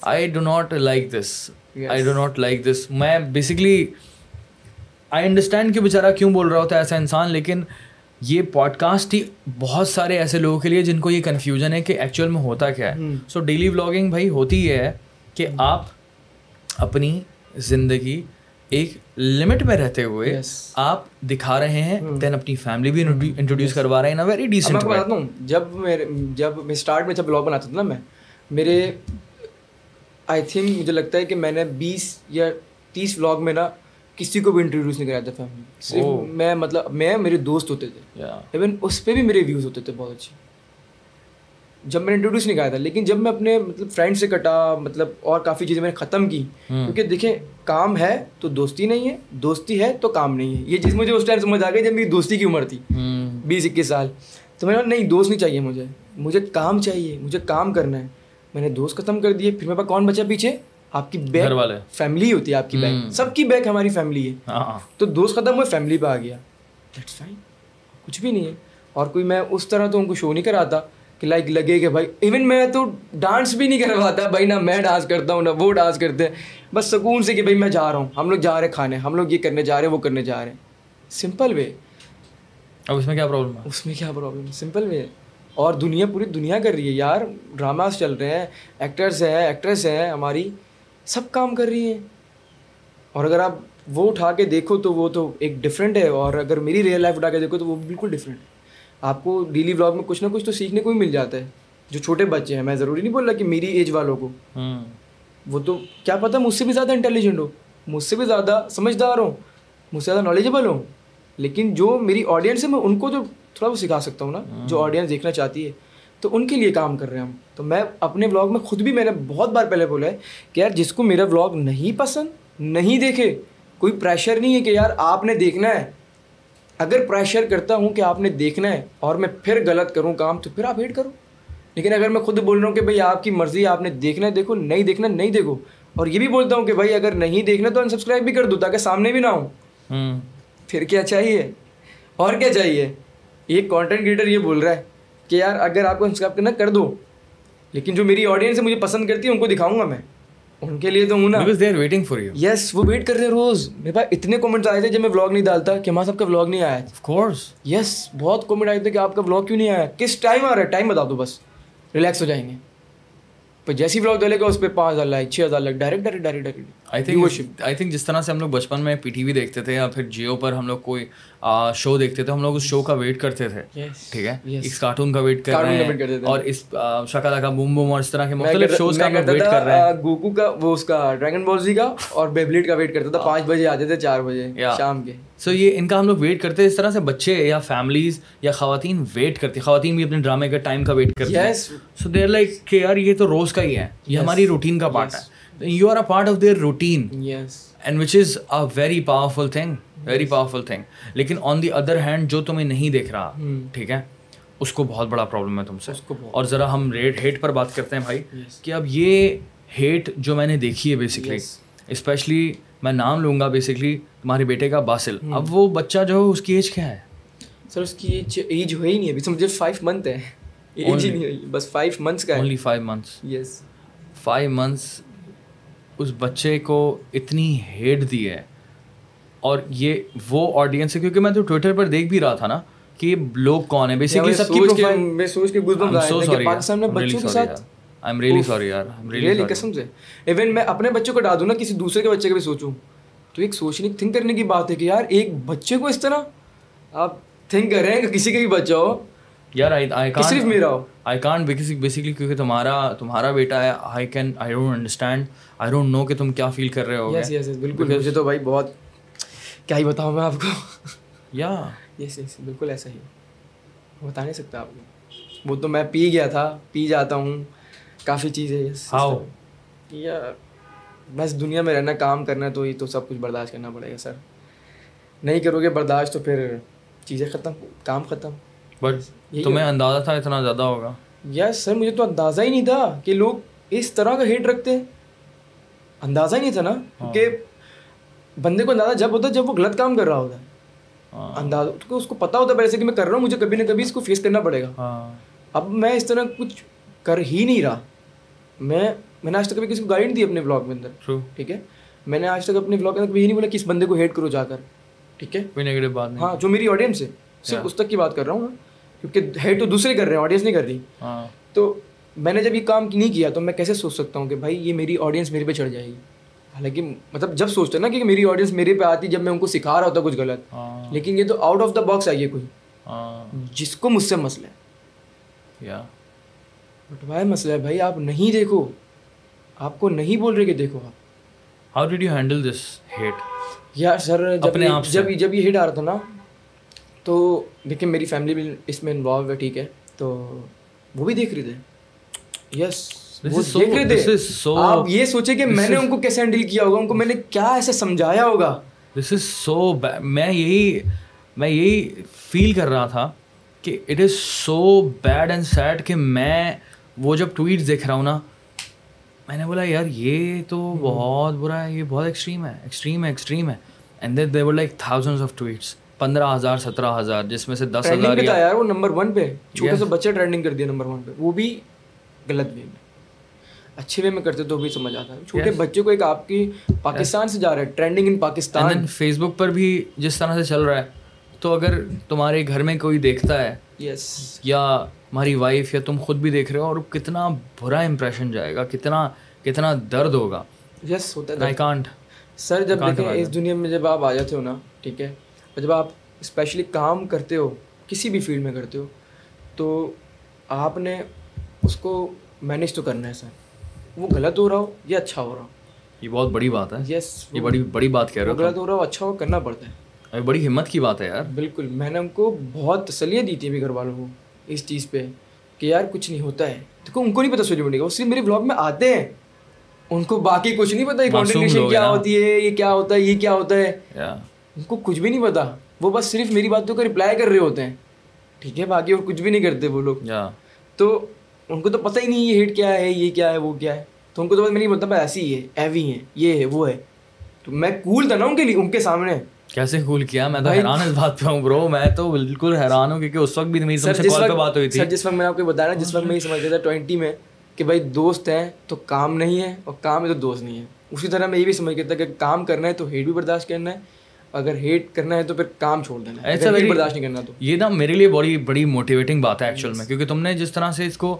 I do not like this I do not like this میں بیسکلی آئی انڈرسٹینڈ کہ بیچارہ کیوں بول رہا ہوتا ہے ایسا انسان لیکن یہ پوڈ کاسٹ ہی بہت سارے ایسے لوگوں کے لیے جن کو یہ کنفیوژن ہے کہ ایکچوئل میں ہوتا کیا ہے۔ سو ڈیلی بلاگنگ بھائی ہوتی یہ ہے کہ آپ اپنی زندگی ایک لمٹ میں رہتے ہوئے آپ دکھا رہے ہیں دین اپنی فیملی بھی انٹروڈیوس کروا رہے ہیں ویری ڈیسنٹ ہوں جب میرے جب میں اسٹارٹ میں جب بلاگ بناتا تھا نا میں میرے آئی تھنک مجھے لگتا ہے کہ میں نے بیس یا تیس بلاگ میں نا کسی کو بھی انٹروڈیوس نہیں کرایا تھا فیملی صرف میں مطلب میں میرے دوست ہوتے تھے۔ ایون اس پہ بھی میرے ویوز ہوتے تھے بہت اچھے۔ جب میں نے انٹروڈیوس نہیں کرایا تھا لیکن جب میں اپنے مطلب فرینڈ سے کٹا مطلب اور کافی چیزیں میں نے ختم کی کیونکہ دیکھیں کام ہے تو دوستی نہیں ہے دوستی ہے تو کام نہیں ہے۔ یہ چیز مجھے اس ٹائم سمجھ آ گئی جب میری دوستی کی عمر تھی۔ بیس اکیس سال۔ تو میں نے نہیں دوست نہیں چاہیے مجھے۔ مجھے کام چاہیے مجھے کام کرنا ہے۔ میں نے دوست ختم کر دیے پھر میرے پاس کون بچا پیچھے؟ آپ کی بیک فیملی ہوتی ہے آپ کی بیک سب کی بیک ہماری فیملی ہے۔ ہاں، ہاں۔ تو دوست ختم ہوئے فیملی پہ آ گیا۔ دیٹس فائن کچھ بھی نہیں ہے۔ اور کوئی میں اس طرح تو ان کو شو نہیں کراتا کہ لائک لگے کہ بھائی ایون میں تو ڈانس بھی نہیں کرواتا۔ بھائی نہ میں ڈانس کرتا ہوں نہ وہ ڈانس کرتے ہیں۔ بس سکون سے کہ بھائی میں جا رہا ہوں۔ ہم لوگ جا رہے ہیں کھانے۔ ہم لوگ یہ کرنے جا رہے ہیں وہ کرنے جا رہے ہیں۔ سمپل وے اب اس میں کیا پرابلم ہے؟ اس میں کیا پرابلم ہے؟ سمپل وے اور دنیا پوری دنیا کر رہی ہے یار۔ ڈراماز چل رہے ہیں۔ ایکٹرس ہیں ایکٹریس ہیں ہماری سب کام کر رہی ہیں۔ اور اگر آپ وہ اٹھا کے دیکھو تو وہ تو ایک ڈفرینٹ ہے اور اگر میری ریئل لائف اٹھا کے دیکھو تو وہ بالکل ڈفرینٹ ہے۔ آپ کو ڈیلی بلاگ میں کچھ نہ کچھ تو سیکھنے کو بھی مل جاتا ہے۔ جو چھوٹے بچے ہیں میں ضروری نہیں بول رہا کہ میری ایج والوں کو۔ وہ تو کیا پتہ مجھ سے بھی زیادہ انٹیلیجنٹ ہو مجھ سے بھی زیادہ سمجھدار ہوں مجھ سے زیادہ نالجبل ہوں۔ لیکن جو میری آڈینس ہے میں ان کو تو تھوڑا وہ سکھا سکتا ہوں نا۔ جو آڈینس دیکھنا چاہتی ہے۔ تو ان کے لیے کام کر رہے ہیں ہم۔ تو میں اپنے بلاگ میں خود بھی میں نے بہت بار پہلے بولا ہے کہ یار جس کو میرا بلاگ نہیں پسند نہیں دیکھے کوئی پریشر نہیں ہے کہ یار آپ نے دیکھنا ہے۔ اگر پریشر کرتا ہوں کہ آپ نے دیکھنا ہے اور میں پھر غلط کروں کام تو پھر آپ ہیٹ کرو۔ لیکن اگر میں خود بول رہا ہوں کہ بھائی آپ کی مرضی آپ نے دیکھنا ہے دیکھو نہیں دیکھنا نہیں دیکھو۔ اور یہ بھی بولتا ہوں کہ بھائی اگر نہیں دیکھنا تو انسبسکرائب بھی کر دو تاکہ سامنے بھی نہ ہوں۔ پھر کیا چاہیے؟ اور کیا چاہیے؟ ایک کانٹینٹ کریٹر یہ بول رہا ہے۔ کہ یار اگر آپ کو انسکرائب کرنا کر دو۔ لیکن جو میری آڈینس ہے مجھے پسند کرتی ہے ان کو دکھاؤں گا میں۔ ان کے لیے تو ہوں نا۔ ویٹنگ فار یو یس وہ ویٹ کر رہے ہیں روز۔ میرے پاس اتنے کامنٹس آئے تھے جب میں بلاگ نہیں ڈالتا کہ ہمارا سب کا بلاگ نہیں آیا کورس یس بہت کامنٹ آئے تھے کہ آپ کا بلاگ کیوں نہیں آیا؟ کس ٹائم آ رہا ہے؟ ٹائم بتا دو بس۔ ریلیکس ہو جائیں گے۔ پھر جیسی بلاگ ڈالے گا اس پہ پانچ ہزار لائک چھ ہزار like direct direct direct direct I think I think جس طرح سے ہم لوگ بچپن میں پی ٹی وی دیکھتے تھے یا پھر جیو پر ہم لوگ کوئی شو دیکھتے تھے ہم لوگ اس شو کا ویٹ کرتے تھے۔ ٹھیک ہے؟ اس کارٹون کا ویٹ کر رہے ہیں اور اس شکلا کا بوم بوم اور اس طرح کے مختلف شوز کا ویٹ کر رہے ہیں۔ گوکو کا وہ اس کا ڈریگن بال جی کا اور بیبلیٹ کا ویٹ کرتا تھا۔ پانچ بجے آتے تھے چار بجے شام کے۔ سو یہ ان کا ہم لوگ ویٹ کرتے ہیں اس طرح سے بچے یا فیملیز یا خواتین ویٹ کرتی خواتین بھی اپنے ڈرامے کا ٹائم کا ویٹ کرتی ہیں۔ سو دیر لائک کہ یار یہ تو روز کا ہی ہے۔ یہ ہماری روٹین کا پارٹ ہے۔ You are a part of their routine and which is a very powerful thing very powerful thing لیکن آن دی ادر ہینڈ جو تمہیں نہیں دیکھ رہا ٹھیک ہے؟ اس کو بہت بڑا پرابلم ہے تم سے۔ اور ذرا ہم ریٹ ہیٹ پر بات کرتے ہیں بھائی کہ اب یہ ہیٹ جو میں نے دیکھی ہے بیسکلی اسپیشلی میں نام لوں گا بیسکلی تمہارے بیٹے کا باسل اب وہ بچہ جو ہے اس کی ایج کیا ہے؟ سر اس کی ایج ایج ہوئی نہیں ابھی۔ سمجھے فائیو منتھ ہے۔ ایج ہی نہیں ہوئی۔ بس فائیو منتھس کا only five months yes five months اس بچے کو اتنی ہیٹ دی ہے۔ اور یہ وہ آڈینس ہے کیونکہ میں تو ٹویٹر پر دیکھ بھی رہا تھا نا کہ لوگ کون ہیں۔ بیسکلی سب کی پروفائل میں سوچ کے گزبم پاکستان میں بچوں کے ساتھ آئی ایم ریلی سوری یار ریلی قسم سے. ایون میں اپنے بچوں کو ڈال دوں نا کسی دوسرے کے بچے کا بھی سوچوں. تو ایک سوچنے تھنک کرنے کی بات ہے کہ یار ایک بچے کو اس طرح آپ تھنک کر رہے ہیں کہ کسی کا بھی بچہ ہو۔ یار صرف میرا ہو۔ آئی کانٹ بیسکلی کیونکہ تمہارا تمہارا بیٹا ہے I can I don't understand I don't know کہ تم کیا فیل کر رہے ہو یس یس بالکل مجھے تو بھائی بہت کیا ہی بتاؤں میں آپ کو؟ یا۔ یس یس بالکل ایسا ہی۔ بتا نہیں سکتا آپ کو۔ وہ تو میں پی گیا تھا پی جاتا ہوں۔ کافی چیزیں یا بس دنیا میں رہنا کام کرنا تو یہ تو سب کچھ برداشت کرنا پڑے گا سر۔ نہیں کرو گے برداشت تو پھر چیزیں ختم کام ختم۔ بٹ تمہیں اندازہ تھا اتنا زیادہ ہوگا؟ یس سر مجھے تو اندازہ ہی نہیں تھا کہ لوگ اس طرح کا ہیٹ رکھتے ہیں۔ اندازہ ہی نہیں تھا نا ہاں۔ کہ بندے کو اندازہ جب ہوتا ہے جب وہ غلط کام کر رہا ہوتا ہے۔ ہاں۔ اندازہ اس کو پتا ہوتا ہے پہلے سے کہ میں کر رہا ہوں مجھے کبھی نہ کبھی اس کو فیس کرنا پڑے گا۔ ہاں۔ اب میں اس طرح کچھ کر ہی نہیں رہا۔ میں میں نے آج تک کبھی کسی کو گائڈ دی اپنے بلاگ میں اندر. ٹھیک ہے؟ میں نے آج تک اپنے بلاگ کے اندر کبھی یہ نہیں بولا کہ اس بندے کو ہیٹ کرو جا کر. ٹھیک ہے؟ کوئی نیگیٹو بات ہاں جو میری آڈینس ہے صرف اس تک کی بات کر رہا ہوں کیونکہ ہیٹ تو دوسرے کر رہے ہیں آڈینس نہیں کر رہی. ہاں۔ تو میں نے جب یہ کام نہیں کیا تو میں کیسے سوچ سکتا ہوں کہ بھائی یہ میری آڈینس میرے پہ چڑھ جائے گی؟ حالانکہ مطلب جب سوچتا نا کہ میری آڈینس میرے پہ آتی جب میں ان کو سکھا رہا ہوتا کچھ غلط ہاں۔ لیکن یہ تو آؤٹ آف دا باکس آئیے کوئی. ہاں۔ جس کو مجھ سے مسئلہ ہے. بٹ بھائی مسئلہ ہے بھائی آپ نہیں دیکھو. آپ کو نہیں بول رہے کہ دیکھو آپ. How did you handle this hate یا سر اپنے آپ جب جب یہ ہیٹ آ رہا تھا نا تو دیکھیں میری فیملی بھی اس میں انوالو ہے ٹھیک ہے. تو وہ بھی دیکھ رہے تھے. یس دیکھ رہے تھے. آپ یہ سوچے کہ میں نے ان کو کیسے ہینڈل کیا ہوگا؟ ان کو میں نے کیا ایسے سمجھایا ہوگا؟ دس از سو میں یہی میں یہی فیل کر رہا تھا کہ it is so bad and sad کہ میں وہ جب ٹویٹ دیکھ رہا ہوں نا میں نے بولا یار یہ تو بہت برا ہے یہ بہت ایکسٹریم ہے ایکسٹریم ہے ایکسٹریم ہے. And then they were like thousand of tweets پندرہ ہزار سترہ ہزار جس میں سے دس ہزار یار وہ نمبر ون پہ۔ چھوٹے سے بچے ٹرینڈنگ کر دیا نمبر ون پہ۔ وہ بھی غلط وے میں۔ اچھے وے میں کرتے تو بھی سمجھ آتا ہے۔ چھوٹے بچے کو ایک آپ کی پاکستان سے جا رہا ہے trending in Pakistan Facebook پر بھی جس طرح سے چل رہا ہے تو اگر تمہارے گھر میں کوئی دیکھتا ہے یس یا ہماری وائف یا تم خود بھی دیکھ رہے ہو اور کتنا برا امپریشن جائے گا کتنا کتنا درد ہوگا۔ یس ہوتا ہے کانٹ سر جب دیکھیں اس دنیا میں جب آپ آ جاتے ہو نا ٹھیک ہے اور جب آپ اسپیشلی کام کرتے ہو کسی بھی فیلڈ میں کرتے ہو تو آپ نے اس کو مینیج تو کرنا ہے سر وہ غلط ہو رہا ہو یا اچھا ہو رہا ہو؟ یہ بہت بڑی بات ہے۔ یس یہ بڑی بڑی بات کہہ رہے ہو غلط ہو رہا ہو اچھا ہو کرنا پڑتا ہے۔ بڑی ہمت کی بات ہے یار۔ بالکل میں نے ان کو بہت تسلیاں دی تھی ابھی گھر والوں کو۔ اس چیز پہ کہ یار کچھ نہیں ہوتا ہے۔ دیکھو ان کو نہیں پتا سوشل میڈیا کا وہ صرف میرے بلاگ میں آتے ہیں۔ ان کو باقی کچھ نہیں پتا کانٹینیشن کیا ہوتی ہے یہ کیا ہوتا ہے یہ کیا ہوتا ہے۔ ان کو کچھ بھی نہیں پتا۔ وہ بس صرف میری باتوں کا رپلائی کر رہے ہوتے ہیں۔ ٹھیک ہے باقی اور کچھ بھی نہیں کرتے وہ لوگ۔ تو ان کو تو پتہ ہی نہیں یہ ہیٹ کیا ہے یہ کیا ہے وہ کیا ہے۔ تو ان کو تو میں نہیں بولتا ایسی ہی ہے ایوی ہے یہ ہے وہ ہے۔ تو میں کول تھا نا ان کے لیے ان کے سامنے۔ کیسے کول کیا؟ میں تو حیران اس بات پہ ہوں برو میں تو بالکل حیران ہوں کیونکہ اس وقت بھی میری سب سے کال پہ بات ہوئی تھی۔ جس وقت میں آپ کو بتایا نا جس وقت میں یہ سمجھ تھا ٹوئنٹی میں کہ بھائی دوست ہیں تو کام نہیں ہے اور کام ہے تو دوست نہیں ہے۔ اسی طرح میں یہ بھی سمجھ تھا کہ کام کرنا ہے تو ہیٹ بھی برداشت کرنا ہے اگر ہیٹ کرنا ہے تو پھر کام چھوڑ دینا ایسا برداشت نہیں کرنا تو۔ یہ نا میرے لیے بڑی بڑی موٹیویٹنگ بات ہے ایکچوئل میں کیونکہ تم نے جس طرح سے اس کو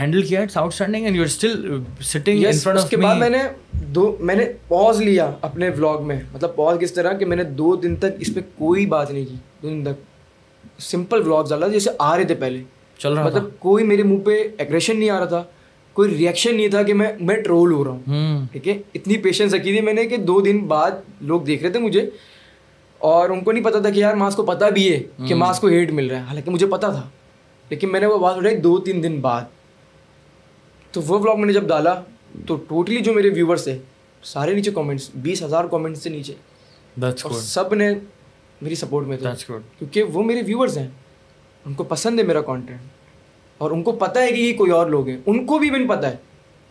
ہینڈل کیا it's outstanding and you still sitting in front اس کے بعد میں نے دو میں نے پاز لیا اپنے ولاگ میں مطلب پاز کس طرح کہ میں نے دو دن تک اس پہ کوئی بات نہیں کی دو دن تک سمپل ولاگ ڈالا جیسے آ رہے تھے پہلے چل رہا مطلب کوئی میرے منہ پہ ایگریشن نہیں آ رہا تھا کوئی ریئیکشن نہیں تھا کہ میں میں ٹرول ہو رہا ہوں ٹھیک ہے اتنی پیشنس رکھی تھی میں نے کہ دو دن بعد لوگ دیکھ رہے تھے مجھے اور ان کو نہیں پتا تھا کہ یار ماس کو پتا بھی ہے کہ ماس کو ہیٹ مل رہا ہے حالانکہ مجھے پتا تھا لیکن میں نے وہ بات اٹھائی دو تین دن بعد تو وہ بلاگ میں نے جب ڈالا تو ٹوٹلی جو میرے ویورس تھے سارے نیچے کامنٹس بیس ہزار کامنٹس سے نیچے۔ سب نے میری سپورٹ میں کیونکہ وہ میرے ویورس ہیں ان کو پسند ہے میرا کانٹینٹ اور ان کو پتہ ہے کہ یہ کوئی اور لوگ ہیں۔ ان کو بھی بن پتہ ہے۔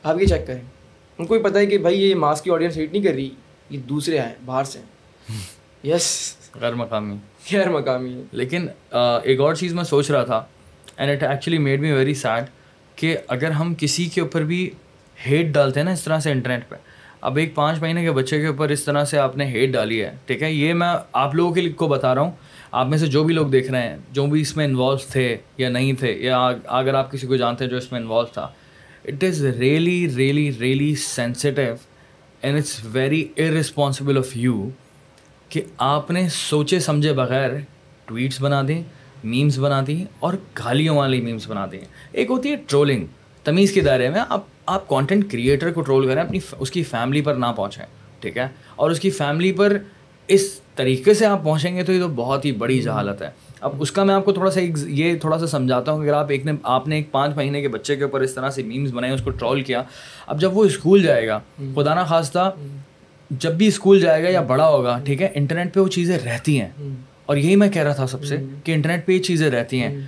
آپ یہ چیک کریں۔ ان کو بھی پتہ ہے کہ بھائی یہ ماسک کی آڈینس ہیٹ نہیں کر رہی یہ دوسرے آئے باہر سے یس غیر مقامی۔ غیر مقامی۔ لیکن ایک اور چیز میں سوچ رہا تھا and it actually made me very sad کہ اگر ہم کسی کے اوپر بھی ہیٹ ڈالتے ہیں نا اس طرح سے انٹرنیٹ پہ، اب ایک پانچ مہینے کے بچے کے اوپر اس طرح سے آپ نے ہیٹ ڈالی ہے، ٹھیک ہے؟ یہ میں آپ لوگوں کے کو بتا رہا ہوں۔ آپ میں سے جو بھی لوگ دیکھ رہے ہیں، جو بھی اس میں انوالو تھے یا نہیں تھے، یا اگر آپ کسی کو جانتے ہیں جو اس میں انوالو تھا it is really really really sensitive and it's very irresponsible of you کہ آپ نے سوچے سمجھے بغیر ٹویٹس بنا دیں۔ میمس بنا دیں اور گالیوں والی میمس بنا دیں ایک ہوتی ہے ٹرولنگ تمیز کے دائرے میں آپ آپ کانٹینٹ کریئٹر کو ٹرول کریں اپنی اس کی فیملی پر نہ پہنچیں ٹھیک ہے؟ اور اس کی فیملی پر اس طریقے سے آپ پہنچیں گے تو یہ تو بہت ہی بڑی جہالت ہے۔ اب اس کا میں آپ کو تھوڑا سا ایک یہ تھوڑا سا سمجھاتا ہوں اگر آپ ایک نے آپ نے ایک پانچ مہینے کے بچے کے اوپر اس طرح سے میمز بنائے اس کو ٹرول کیا اب جب وہ اسکول جائے گا خدا نہ خاص جب بھی اسکول جائے گا یا بڑا ہوگا ٹھیک ہے؟ انٹرنیٹ پہ وہ چیزیں رہتی ہیں۔ اور یہی میں کہہ رہا تھا سب سے کہ انٹرنیٹ پہ یہ چیزیں رہتی ہیں۔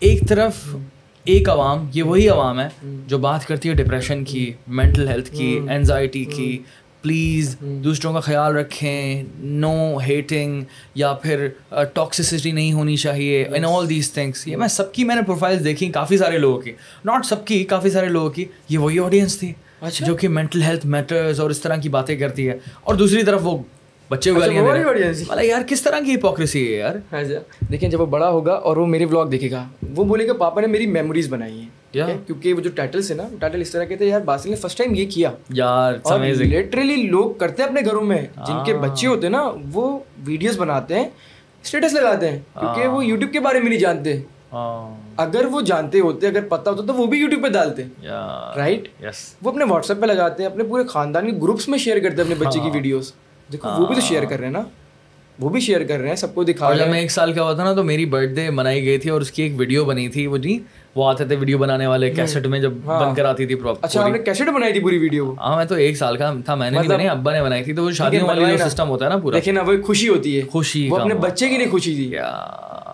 ایک طرف ایک عوام یہ وہی عوام ہے جو بات کرتی ہے ڈپریشن کی مینٹل ہیلتھ کی انزائٹی کی پلیز دوسروں کا خیال رکھیں نو ہیٹنگ یا پھر ٹاکسسٹی نہیں ہونی چاہیے ان آل دیز تھنگس یہ میں سب کی میں نے پروفائلس دیکھی کافی سارے لوگوں کی۔ ناٹ سب کی کافی سارے لوگوں کی۔ یہ وہی آڈینس تھی اچھا۔ جو کہ مینٹل ہیلتھ میٹرز اور اس طرح کی باتیں کرتی ہے۔ اور دوسری طرف وہ بچے اچھا، یار کس طرح کی ہپوکریسی ہے یار؟ ہاں جی۔ دیکھیں جب وہ بڑا ہوگا اور وہ میری بلاگ دیکھے گا۔ وہ بولے گا پاپا نے میری میموریز بنائی ہیں۔ کیونکہ وہ جو ٹائٹلس ہے نا ٹائٹل اس طرح کے تھے یار باسل نے فرسٹ ٹائم یہ کیا۔ یار لٹرلی لوگ کرتے ہیں اپنے گھروں میں۔ جن کے بچے ہوتے ہیں نا وہ ویڈیوز بناتے ہیں اسٹیٹس لگاتے ہیں۔ کیونکہ وہ یوٹیوب کے بارے میں نہیں جانتے۔ اگر وہ جانتے ہوتے اگر پتا ہوتا تو وہ بھی یوٹیوب پہ ڈالتے۔ رائٹ وہ اپنے واٹس ایپ پہ لگاتے ہیں اپنے پورے خاندان کے گروپس میں شیئر کرتے ہیں اپنے بچے کی ویڈیوز دیکھو وہ بھی تو شیئر کر رہے ہیں نا۔ وہ بھی شیئر کر رہے ہیں سب کو دکھا جب میں ایک سال کا ہوا تھا نا تو میری برتھ ڈے منائی گئی تھی اور اس کی ایک ویڈیو بنی تھی وہ جی وہ آتے تھے ویڈیو بنانے والے کیسٹ میں جب ہاں۔ بن کر آتی تھی اچھا آپ نے کیسٹ بنائی تھی پوری ویڈیو ہاں میں تو ایک سال کا تھا میں نے نہیں مطلب ابا نے بنائی تھی تو وہ شادیوں والی سسٹم ہوتا ہے نا پورا۔ لیکن اب وہ خوشی ہوتی ہے۔ خوشی وہ اپنے بچے کے لیے خوشی تھی۔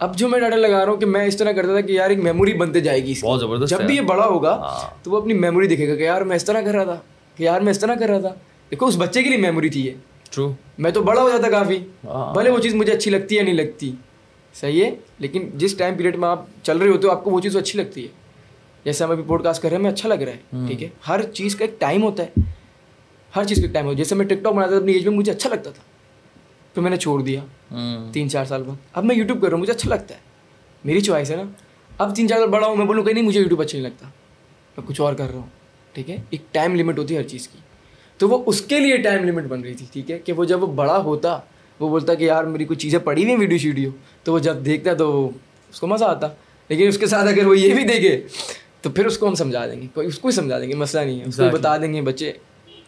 اب جو میں ڈاٹا لگا رہا ہوں کہ میں اس طرح کرتا تھا کہ یار ایک میموری بنتے جائے گی بہت زبردست جب بھی یہ بڑا ہوگا ہاں۔ تو وہ اپنی میموری دیکھے گا کہ یار میں اس طرح کر رہا تھا کہ یار میں اس طرح کر رہا تھا۔ دیکھو اس بچے کے لیے میموری تھی یہ۔ ٹرو میں تو بڑا ہو جاتا کافی۔ ہاں۔ بھلے وہ چیز مجھے اچھی لگتی ہے نہیں لگتی۔ صحیح ہے لیکن جس ٹائم پیریڈ میں آپ چل رہے ہوتے ہو آپ کو وہ چیز اچھی لگتی ہے۔ جیسے ہم ابھی پوڈ کاسٹ کر رہے ہیں میں اچھا لگ رہا ہے ٹھیک ہے۔ ہر چیز کا ایک ٹائم ہوتا ہے۔ ہر چیز کا ٹائم ہوتا ہے۔ جیسے میں ٹک ٹاک بناتا تھا اپنی ایج میں مجھے اچھا لگتا تھا۔ پھر میں نے چھوڑ دیا۔ تین چار سال بعد۔ اب میں یوٹیوب کر رہا ہوں مجھے اچھا لگتا ہے۔ میری چوائس ہے نا۔ اب تین چار سال بڑا ہوں میں بولوں کہ نہیں مجھے یوٹیوب اچھا نہیں لگتا۔ میں کچھ اور کر رہا ہوں ٹھیک ہے۔ ایک ٹائم لمٹ ہوتی ہے ہر چیز کی۔ تو وہ اس کے لیے ٹائم لمٹ بن رہی تھی ٹھیک ہے؟ کہ وہ جب وہ بڑا ہوتا وہ بولتا کہ یار میری کوئی چیزیں پڑھی ہوئی ہیں ویڈیو شیڈیو تو وہ جب دیکھتا تو اس کو مزہ آتا۔ لیکن اس کے ساتھ اگر وہ یہ بھی دیکھے تو پھر اس کو ہم سمجھا دیں گے۔ کوئی اس کو ہی سمجھا دیں گے مسئلہ نہیں ہے۔ اس کو بتا دیں گے بچے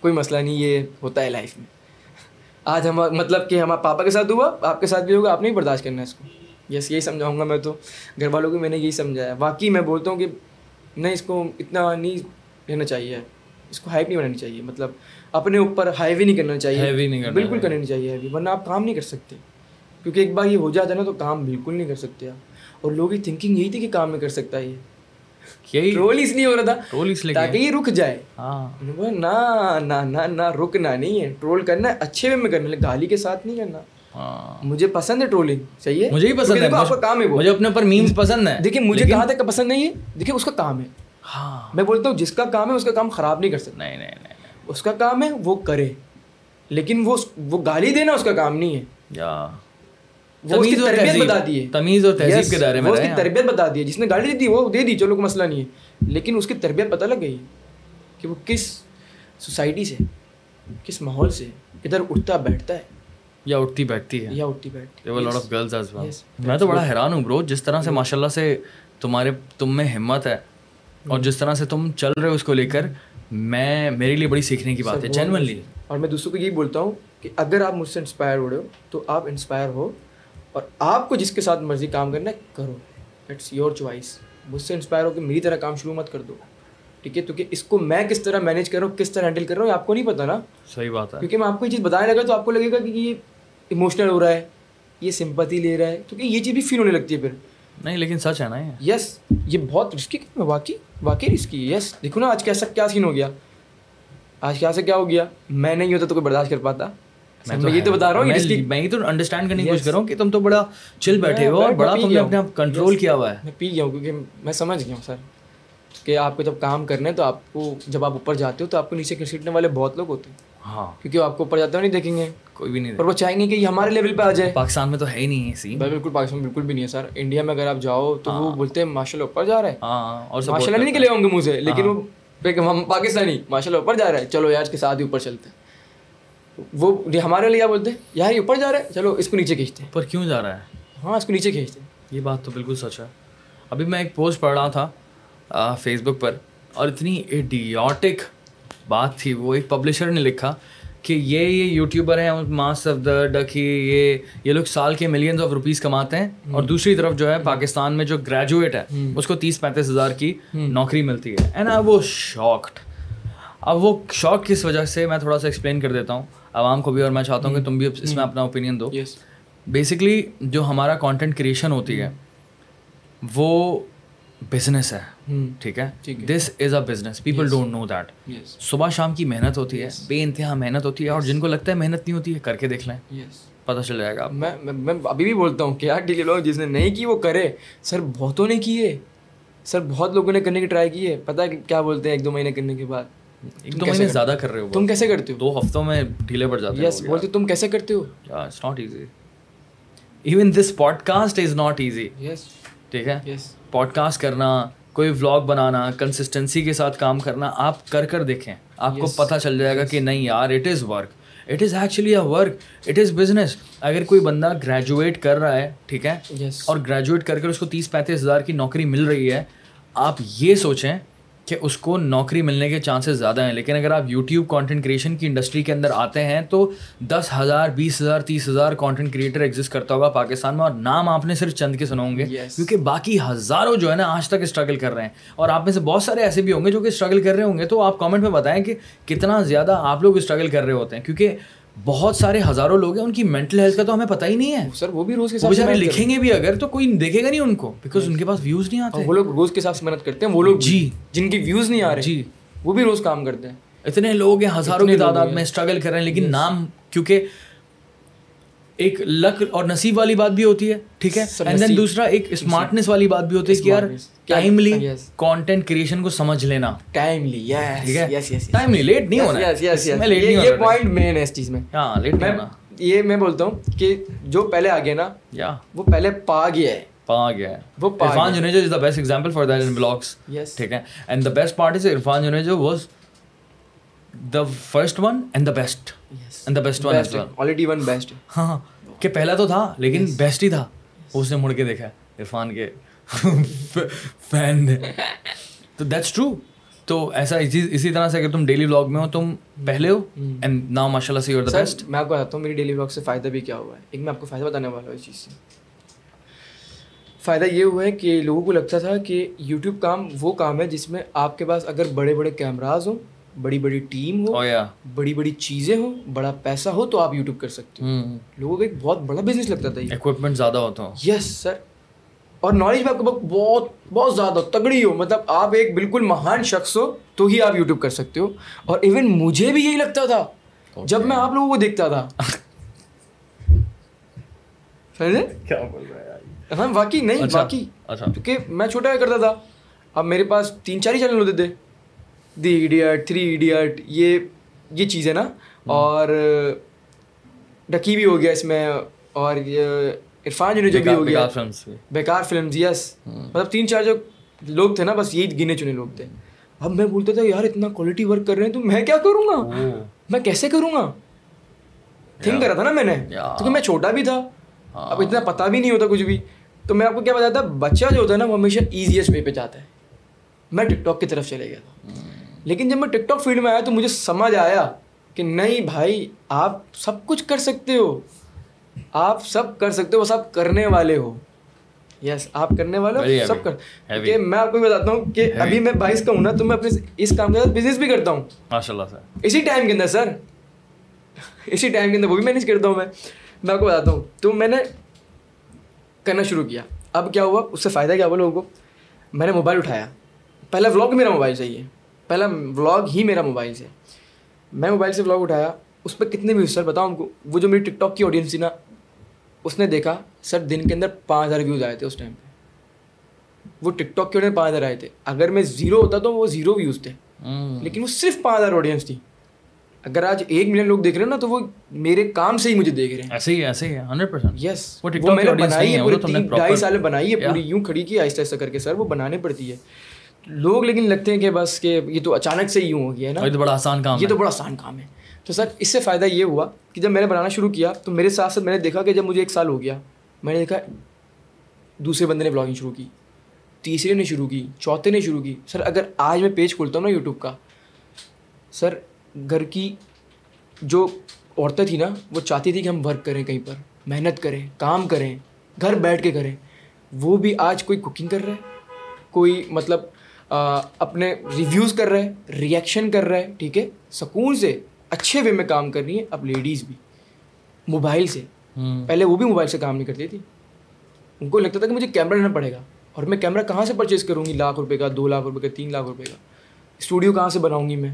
کوئی مسئلہ نہیں یہ ہوتا ہے لائف میں۔ آج ہم مطلب کہ ہمارے پاپا کے ساتھ ہوا آپ کے ساتھ بھی ہوگا آپ نے ہی برداشت کرنا ہے اس کو۔ یس یہی سمجھاؤں گا میں تو۔ گھر والوں کو میں نے یہی سمجھایا۔ باقی میں بولتا ہوں کہ نہیں اس کو اتنا نہیں رہنا چاہیے اس کو ہائپ نہیں بنانی چاہیے۔ مطلب اپنے اوپر ہائیوی نہیں کرنا چاہیے۔ بالکل کرنی چاہیے ہیوی ورنہ آپ کام نہیں کر سکتے۔ کیونکہ ایک بار یہ ہو جاتا ہے نا تو کام بالکل نہیں کر سکتے آپ۔ اور لوگوں کی تھنکنگ یہی تھی کہ کام میں کر سکتا ہے یہ ٹرول اس لیے ہو رہا تھا تاکہ یہ رک جائے۔ ہاں۔ نہ نہ رکنا نہیں ہے۔ ٹرول کرنا ہے اچھے وے میں کرنا گالی کے ساتھ نہیں کرنا۔ ہاں۔ مجھے پسند ہے ٹرولنگ صحیح ہے؟ مجھے بھی پسند ہے۔ آپ کا کام ہے مجھے اپنے اوپر میمز پسند ہے دیکھیں مجھے کہاں تک پسند نہیں ہے؟ دیکھیں اس کا کام ہے۔ ہاں۔ میں بولتا ہوں جس کا کام ہے اس کا کام خراب نہیں کر سکتا۔ نہیں نہیں۔ اس کا کام ہے وہ کرے۔ لیکن وہ وہ گالی دینا اس کا کام نہیں ہے۔ تمیز اور تہذیب۔ کے دائرے میں اس کی تربیت بتا دی جس نے گالی دی وہ دے دی۔ چلو کوئی مسئلہ نہیں ہے۔ لیکن اس کی تربیت پتہ لگ گئی کہ وہ کس سوسائٹی سے کس ماحول سے ادھر اٹھتا بیٹھتا ہے۔ یا اٹھتی بیٹھتی ہے۔ یا اٹھتی بیٹھتی ہے۔ میں تو بڑا حیران ہوں برو جس طرح سے ماشاء اللہ سے تمہارے تم میں ہمت ہے۔ اور جس طرح سے تم چل رہے ہو اس کو لے کر میں میرے لیے بڑی سیکھنے کی بات ہے جینونلی اور میں دوسروں کو یہی بولتا ہوں کہ اگر آپ مجھ سے انسپائر ہو رہے ہو تو آپ انسپائر ہو اور آپ کو جس کے ساتھ مرضی کام کرنا ہے کرو۔ اٹس یور چوائس مجھ سے انسپائر ہو کہ میری طرح کام شروع مت کر دو۔ ٹھیک ہے؟ کیونکہ اس کو میں کس طرح مینیج کر رہا ہوں کس طرح ہینڈل کر رہا ہوں آپ کو نہیں پتا نا۔ صحیح بات ہے۔ کیونکہ میں آپ کو یہ چیز بتانے لگا تو آپ کو لگے گا کہ یہ ایموشنل ہو رہا ہے یہ سمپتی لے رہا ہے۔ کیونکہ یہ چیز بھی فیل ہونے لگتی ہے پھر۔ نہیں لیکن سچ ہے نا یس یہ بہت رسکی ہے واقعی واقعی رسکی ہے۔ یس دیکھو نا آج کیسا کیا سین ہو گیا۔ آج کیا سے کیا ہو گیا۔ میں نہیں ہوتا تو کوئی برداشت کر پاتا۔ میں تو بتا رہا ہوں میں ہی تو انڈرسٹینڈ کرنے کی کوشش کر رہا ہوں کہ تم تو بڑا چل بیٹھے ہو اور بڑا تم نے اپنے آپ کنٹرول کیا ہوا ہے۔ میں پی گیا ہوں کیونکہ میں سمجھ گیا ہوں سر کہ آپ کو جب کام کرنا ہے تو آپ کو جب آپ اوپر جاتے ہو تو آپ کو نیچے گھسیٹنے والے بہت لوگ ہوتے ہیں۔ ہاں۔ کیونکہ آپ کو اوپر جاتے ہو نہیں دیکھیں گے۔ کوئی بھی نہیں اور وہ چاہیں گے کہ یہ ہمارے لیول پہ آ جائے۔ پاکستان میں تو ہے ہی نہیں ہے بالکل پاکستان بالکل بھی نہیں ہے سر۔ انڈیا میں اگر آپ جاؤ تو وہ ہاں۔ بولتے ہیں ماشاء اللہ اوپر جا رہا ہے۔ ہاں، اور ماشاء اللہ نہیں نکلے ہوں گے منہ سے لیکن وہ ہم پاکستانی ماشاء اللہ اوپر جا رہا ہے۔ چلو یار اس کے ساتھ ہی اوپر چلتے ہیں۔ وہ ہمارے لیے کیا بولتے ہیں؟ یار یہ اوپر جا رہا ہے۔ چلو اس کو نیچے کھینچتے ہیں۔ پر کیوں جا رہا ہے؟ ہاں اس کو نیچے کھینچتے ہیں۔ یہ بات تو بالکل سچ ہے۔ ابھی میں ایک پوسٹ پڑھ رہا تھا فیس بک پر اور اتنی ایڈیوٹک بات تھی۔ وہ ایک پبلشر نے لکھا کہ یہ یہ یوٹیوبر ہیں ماس آف دا ڈکی یہ یہ لوگ سال کے ملینز آف روپیز کماتے ہیں اور دوسری طرف جو ہے پاکستان میں جو گریجویٹ ہے اس کو تیس پینتیس ہزار کی نوکری ملتی ہے۔ اینڈ آئی وہ شاکڈ اب وہ شوق کس وجہ سے؟ میں تھوڑا سا ایکسپلین کر دیتا ہوں۔ عوام کو بھی اور میں چاہتا ہوں کہ تم بھی اس میں اپنا اوپینین دو۔ بیسکلی جو ہمارا کانٹینٹ کریشن ہوتی ہے وہ بزنس ہے۔ ٹھیک ہے؟ This is a business people don't know that صبح شام کی محنت ہوتی ہے بے انتہا محنت ہوتی ہے اور جن کو لگتا ہے محنت نہیں ہوتی ہے کر کے دیکھ لیں۔ پتہ چل جائے گا۔ میں میں ابھی بھی بولتا ہوں کہ یار ڈیلی لوگ جس نے نہیں کی وہ کرے۔ سر بہتوں نے کیے سر بہت لوگوں نے کرنے کی ٹرائی کی ہے۔ پتہ ہے کیا بولتے ہیں ایک دو مہینے کرنے کے بعد۔ ایک دو مہینے زیادہ کر رہے ہو۔ تم کیسے کرتے ہو؟ دو ہفتوں میں ڈھیلے پڑ جاتے یس بولتے تم کیسے کرتے ہو؟ It's not easy even this podcast is not easy yes ٹھیک ہے؟ پوڈ کاسٹ کرنا کوئی ولاگ بنانا کنسسٹنسی کے ساتھ کام کرنا آپ کر کر دیکھیں۔ آپ کو پتہ چل جائے گا کہ نہیں یار it is work it is actually a work it is business اگر کوئی بندہ گریجویٹ کر رہا ہے ٹھیک ہے؟ اور گریجویٹ کر کر اس کو تیس پینتیس ہزار کی نوکری مل رہی ہے آپ یہ سوچیں کہ اس کو نوکری ملنے کے چانسز زیادہ ہیں۔ لیکن اگر آپ یوٹیوب کانٹینٹ کریشن کی انڈسٹری کے اندر آتے ہیں تو دس ہزار بیس ہزار تیس ہزار کانٹینٹ کریٹر ایگزٹ کرتا ہوگا پاکستان میں اور نام آپ نے صرف چند کے سنو گے۔ کیونکہ باقی ہزاروں جو ہے نا آج تک اسٹرگل کر رہے ہیں۔ اور آپ میں سے بہت سارے ایسے بھی ہوں گے جو کہ اسٹرگل کر رہے ہوں گے۔ تو آپ کامنٹ میں بتائیں کہ کتنا زیادہ آپ لوگ اسٹرگل کر رہے ہوتے ہیں۔ کیونکہ بہت سارے ہزاروں لوگ ہیں ان کی مینٹل ہیلتھ کا تو ہمیں پتہ ہی نہیں ہے۔ سر وہ بھی روز کے ساتھ لکھیں گے بھی اگر تو کوئی دیکھے گا نہیں ان کو بیکاز ان کے پاس ویوز نہیں آتے۔ وہ لوگ روز کے ساتھ محنت کرتے ہیں وہ لوگ جی۔ جن کی ویوز نہیں آ رہے جی۔ وہ بھی روز کام کرتے ہیں۔ اتنے لوگ ہیں ہزاروں کی تعداد میں اسٹرگل کر رہے ہیں لیکن نام کیونکہ ایک لک اور نصیب والی بات بھی ہوتی ہے ٹھیک ہے؟ اینڈ دین دوسرا ایک اسمارٹنیس والی بات بھی ہوتی ہے کہ یار ٹائملی کانٹینٹ کریشن کو سمجھ لینا۔ ٹائملی ٹھیک ہے؟ ٹائملی لیٹ نہیں ہونا میں یہ پوائنٹ مین ہے اس چیز میں ہاں لیٹ ہونا یہ میں بولتا ہوں کہ جو پہلے آ گیا نا یا وہ پہلے پا گیا ہے پا گیا ہے وہ Irfan Junejo is the best example for that in vlogs ٹھیک ہے and the best part is Irfan Junejo was the first one and the best and the best one as well already won best ہاں کہ پہلا تو تھا لیکن best ہی تھا اس نے مڑ کے دیکھا عرفان کے فین نے تو دیٹس ٹرو تو ایسا اسی طرح سے اگر تم ڈیلی بلاگ میں ہو تم پہلے ہو اینڈ ناؤ ماشاء اللہ سی یور دا بیسٹ میں آپ کو بتاتا ہوں میری ڈیلی بلاگ سے فائدہ بھی کیا ہوا ہے ایک میں آپ کو فائدہ بتانے والا ہوں اس چیز سے فائدہ یہ ہوا ہے کہ لوگوں کو لگتا تھا کہ یوٹیوب کام وہ کام ہے جس میں آپ کے پاس اگر بڑے بڑے کیمراز ہوں بڑی بڑی ٹیم ہو oh, بڑی بڑی چیزیں ہوں بڑا پیسہ ہو تو آپ یوٹیوب کر سکتے ہو۔ لوگوں کو ایک بہت بڑا بزنس لگتا تھا اکوپمنٹ زیادہ ہوتا ہوں یس سر اور نالج بھی آپ کے پاس بہت بہت زیادہ تگڑی ہو۔ مطلب آپ ایک بالکل مہان شخص ہو تو ہی آپ یوٹیوب کر سکتے ہو۔ اور ایون مجھے بھی یہی لگتا تھا۔ جب میں آپ لوگوں کو دیکھتا تھا۔ کیا بول رہا ہے ہاں واقعی نہیں اچھا، واقعی۔ اچھا۔ کیونکہ میں چھوٹا کرتا تھا۔ اب میرے پاس تین چار ہی چینل ہوتے تھے۔ دی ایڈیٹ تھری ایڈیٹ یہ یہ چیز ہے نا اور ڈکی بھی ہو گیا اس میں۔ اور عرفان جو جو بھی ہو گیا۔ بیکار فلم یس مطلب تین چار جو لوگ تھے نا بس یہی گنے چنے لوگ تھے۔ اب میں بولتا تھا یار اتنا کوالٹی ورک کر رہے ہیں تو میں کیا کروں گا؟ میں کیسے کروں گا؟ تھنک کرا تھا نا میں نے۔ کیونکہ میں چھوٹا بھی تھا۔ ہاں۔ اب اتنا پتہ بھی نہیں ہوتا کچھ بھی۔ تو میں آپ کو کیا بتاتا بچہ جو ہوتا ہے نا وہ ہمیشہ ایزیسٹ وے پہ جاتا ہے۔ میں ٹک ٹاک کی طرف چلے گیا تھا۔ لیکن جب میں ٹک ٹاک فیلڈ میں آیا تو مجھے سمجھ آیا کہ نہیں بھائی آپ سب کچھ کر سکتے ہو۔ آپ سب کر سکتے ہو بس آپ کرنے والے ہو۔ یس آپ کرنے والے ہو سب کر۔ کہ میں آپ کو بتاتا ہوں کہ ابھی میں بائیس کا ہوں نا تو میں اپنے اس کام کے ساتھ بزنس بھی کرتا ہوں۔ ماشاء اللہ سر۔ اسی ٹائم کے اندر سر۔ اسی ٹائم کے اندر وہ بھی مینیج کرتا ہوں میں۔ میں آپ کو بتاتا ہوں۔ تو میں نے کرنا شروع کیا۔ اب کیا ہوا؟ اس سے فائدہ کیا ہوا لوگوں کو؟ میں نے موبائل اٹھایا۔ پہلا ولاگ میرا موبائل سے ہی ہے۔ پہلا ولاگ ہی میرا موبائل سے۔ میں موبائل سے ولاگ اٹھایا اس پہ کتنے ویوز سر بتاؤ ہم کو؟ وہ جو میری ٹک ٹاک کی آڈینس تھی نا اس نے دیکھا سر دن کے اندر پانچ ہزار ویوز آئے تھے اس ٹائم پہ۔ وہ ٹک ٹاک کے آڈینس پانچ ہزار آئے تھے۔ اگر میں زیرو ہوتا تو وہ زیرو ویوز تھے۔ لیکن وہ صرف پانچ ہزار آڈینس تھی۔ اگر آج ایک ملین لوگ دیکھ رہے ہیں نا تو وہ میرے کام سے ہی مجھے دیکھ رہے ہیں۔ ایسے ہی ایسے ہی ہنڈریڈ پرسینٹ یس وہ میں نے بنائی ہے پورے تین ڈھائی سال بنائی ہے پوری یوں کھڑی کی آہستہ آہستہ کر کے سر وہ بنانے پڑتی ہے۔ لوگ لیکن لگتے ہیں کہ بس کہ یہ تو اچانک سے ہی یوں ہو گیا ہے نا۔ یہ تو بڑا آسان کام یہ تو بڑا آسان کام ہے۔ تو سر اس سے فائدہ یہ ہوا کہ جب میں نے بنانا شروع کیا تو میرے ساتھ ساتھ میں نے دیکھا کہ جب مجھے ایک سال ہو گیا میں نے دیکھا دوسرے بندے نے بلاگنگ شروع کی تیسرے نے شروع کی چوتھے نے شروع کی۔ سر اگر آج میں پیج کھولتا ہوں نا یوٹیوب کا سر گھر کی جو عورتیں تھیں نا وہ چاہتی تھی کہ ہم ورک کریں کہیں پر محنت کریں کام کریں گھر بیٹھ کے کریں۔ وہ بھی آج کوئی کوکنگ کر رہا ہے؟ کوئی مطلب اپنے ریویوز کر رہا ہے ریئیکشن کر رہا ہے ٹھیک ہے؟ سکون سے اچھے وے میں کام کر رہی ہیں اب لیڈیز بھی موبائل سے۔ پہلے وہ بھی موبائل سے کام نہیں کرتی تھی۔ ان کو لگتا تھا کہ مجھے کیمرہ لینا پڑے گا۔ اور میں کیمرہ کہاں سے پرچیز کروں گی؟ لاکھ روپے کا دو لاکھ روپے کا تین لاکھ روپے کا۔ اسٹوڈیو کہاں سے بناؤں گی میں؟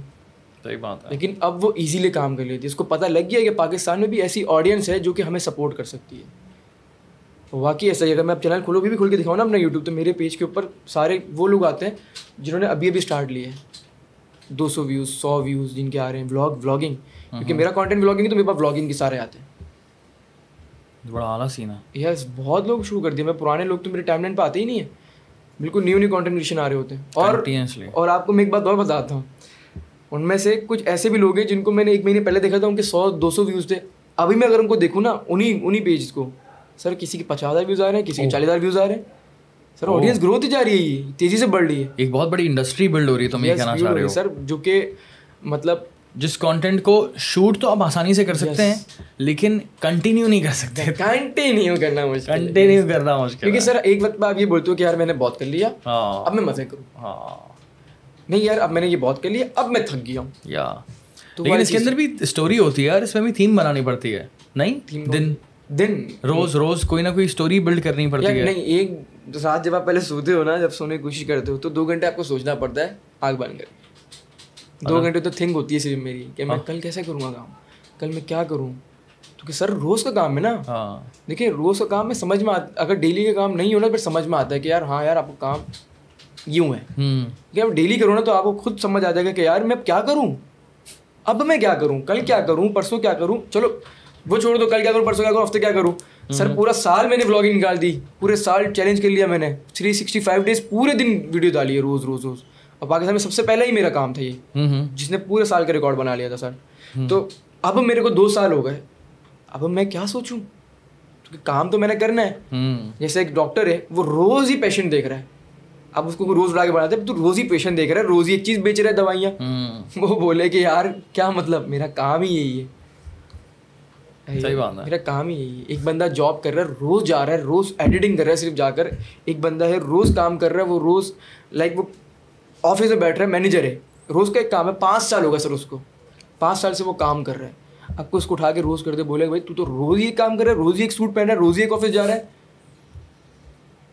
صحیح بات ہے۔ لیکن اب وہ ایزیلی کام کر لیتی ہے۔ اس کو پتہ لگ گیا کہ پاکستان میں بھی ایسی آڈینس ہے جو کہ ہمیں سپورٹ کر سکتی ہے۔ واقعی ایسا ہی اگر میں اب چینل کھولوں بھی کھول کے دکھاؤں نا اپنا یوٹیوب تو میرے پیج کے اوپر سارے وہ لوگ آتے ہیں جنہوں نے ابھی ابھی اسٹارٹ لیے ہیں۔ دو سو ویوز سو ویوز جن کے آ رہے ہیں ولاگ ولاگنگ۔ کیونکہ میرا کانٹینٹ ولاگنگ ہے تو میرے پاس ولاگنگ کے سارے آتے ہیں۔ بڑا اعلیٰ سین ہے یس بہت لوگ شروع کر دیا میں پرانے لوگ تو میرے ٹائم لائن پہ آتے ہی نہیں ہیں۔ بالکل نیو نیو کانٹینٹ آ رہے ہوتے ہیں۔ اور اور آپ کو میں ایک بات اور بتاتا ہوں۔ ان میں سے کچھ ایسے بھی لوگ ہیں جن کو میں نے ایک مہینے پہلے دیکھا تھا ان کے سو دو سو ویوز تھے۔ ابھی میں اگر ان کو دیکھوں نا انہیں انہیں پیج کو سر کسی کے پچاس ہزار ویوز آ رہے ہیں کسی کے چالیس ہزار ویوز آ رہے ہیں۔ سر آڈینس گروتھ ہی جا رہی ہے تیزی سے بڑھ رہی ہے۔ ایک بہت بڑی انڈسٹری بلڈ ہو رہی ہے تو میں کہنا چاہ رہا ہوں سر جو کہ مطلب جس کانٹینٹ کو شوٹ تو آپ آسانی سے کر سکتے ہیں لیکن کنٹینیو نہیں کر سکتے۔ کنٹینیو کرنا مشکل کنٹینیو کرنا مشکل کیونکہ سر ایک وقت میں آپ یہ بولتے ہو کہ یار میں نے بہت کر لیا ہاں۔ اب میں مزے کروں۔ ہاں۔ نہیں یار اب میں نے یہ بہت کر لیا اب میں تھک گیا ہوں۔ یا۔ لیکن اس کے اندر بھی اسٹوری ہوتی ہے یار اس میں بھی تھیم بنانی پڑتی ہے۔ نہیں؟ دن۔ دن روز روز کوئی نہ کوئی اسٹوری بلڈ کرنی پڑتی ہے۔ نہیں ایک رات جب آپ پہلے سوتے ہو نا جب سونے کی کوشش کرتے ہو تو دو گھنٹے آپ کو سوچنا پڑتا ہے آگ بن کر دو گھنٹے تو تھنک ہوتی ہے صرف میری کہ میں کل کیسے کروں گا کام کل میں کیا کروں؟ کیونکہ سر روز کا کام ہے نا۔ ہاں۔ دیکھیے روز کا کام میں سمجھ میں آتا اگر ڈیلی کا کام نہیں ہونا پھر سمجھ میں آتا ہے کہ یار ہاں یار آپ کو کام یوں ہے۔ کہ اب ڈیلی کرو نا تو آپ کو خود سمجھ آ جائے گا کہ یار میں اب کیا کروں؟ اب میں کیا کروں؟ کل کیا کروں؟ پرسوں کیا کروں؟ چلو وہ چھوڑ دو کل کیا کروں پرسوں کیا کروں ہفتے کیا کروں؟ سر پورا سال میں نے بلاگنگ نکال دی پورے سال چیلنج کر لیا میں نے تھری سکسٹی فائیو ڈیز پورے دن ویڈیو ڈالی ہے روز روز روز۔ اور پاکستان میں سب سے پہلے ہی میرا کام تھا یہ جس نے پورے سال کا ریکارڈ بنا لیا تھا سر۔ تو اب میرے کو دو سال ہو گئے۔ اب میں کیا سوچوں؟ کیونکہ کام تو میں نے کرنا ہے۔ جیسے ایک ڈاکٹر ہے وہ روز ہی پیشنٹ دیکھ رہا ہے۔ اب اس کو روز بڑھا کے بناتے تو روز ہی پیشنٹ دیکھ رہا ہے روز ہی ایک چیز بیچ رہے دوائیاں۔ وہ بولے کہ یار کیا مطلب؟ میرا کام ہی یہی ہے۔ میرا کام ہی یہی ہے ایک بندہ جاب کر رہا ہے روز جا رہا ہے روز ایڈیٹنگ کر رہا ہے صرف جا کر۔ ایک بندہ ہے روز کام کر رہا ہے وہ روز لائک وہ آفس میں بیٹھ رہا ہے مینیجر ہے۔ روز کا ایک کام ہے پانچ سال ہوگا سر اس کو۔ پانچ سال سے وہ کام کر رہا ہے۔ اب کو اس کو اٹھا کے روز کر دے بولے بھائی تو تو روز ہی کام کر رہا ہے روز ہی ایک سوٹ پہن رہا ہے روز ہی ایک آفس جا رہا ہے۔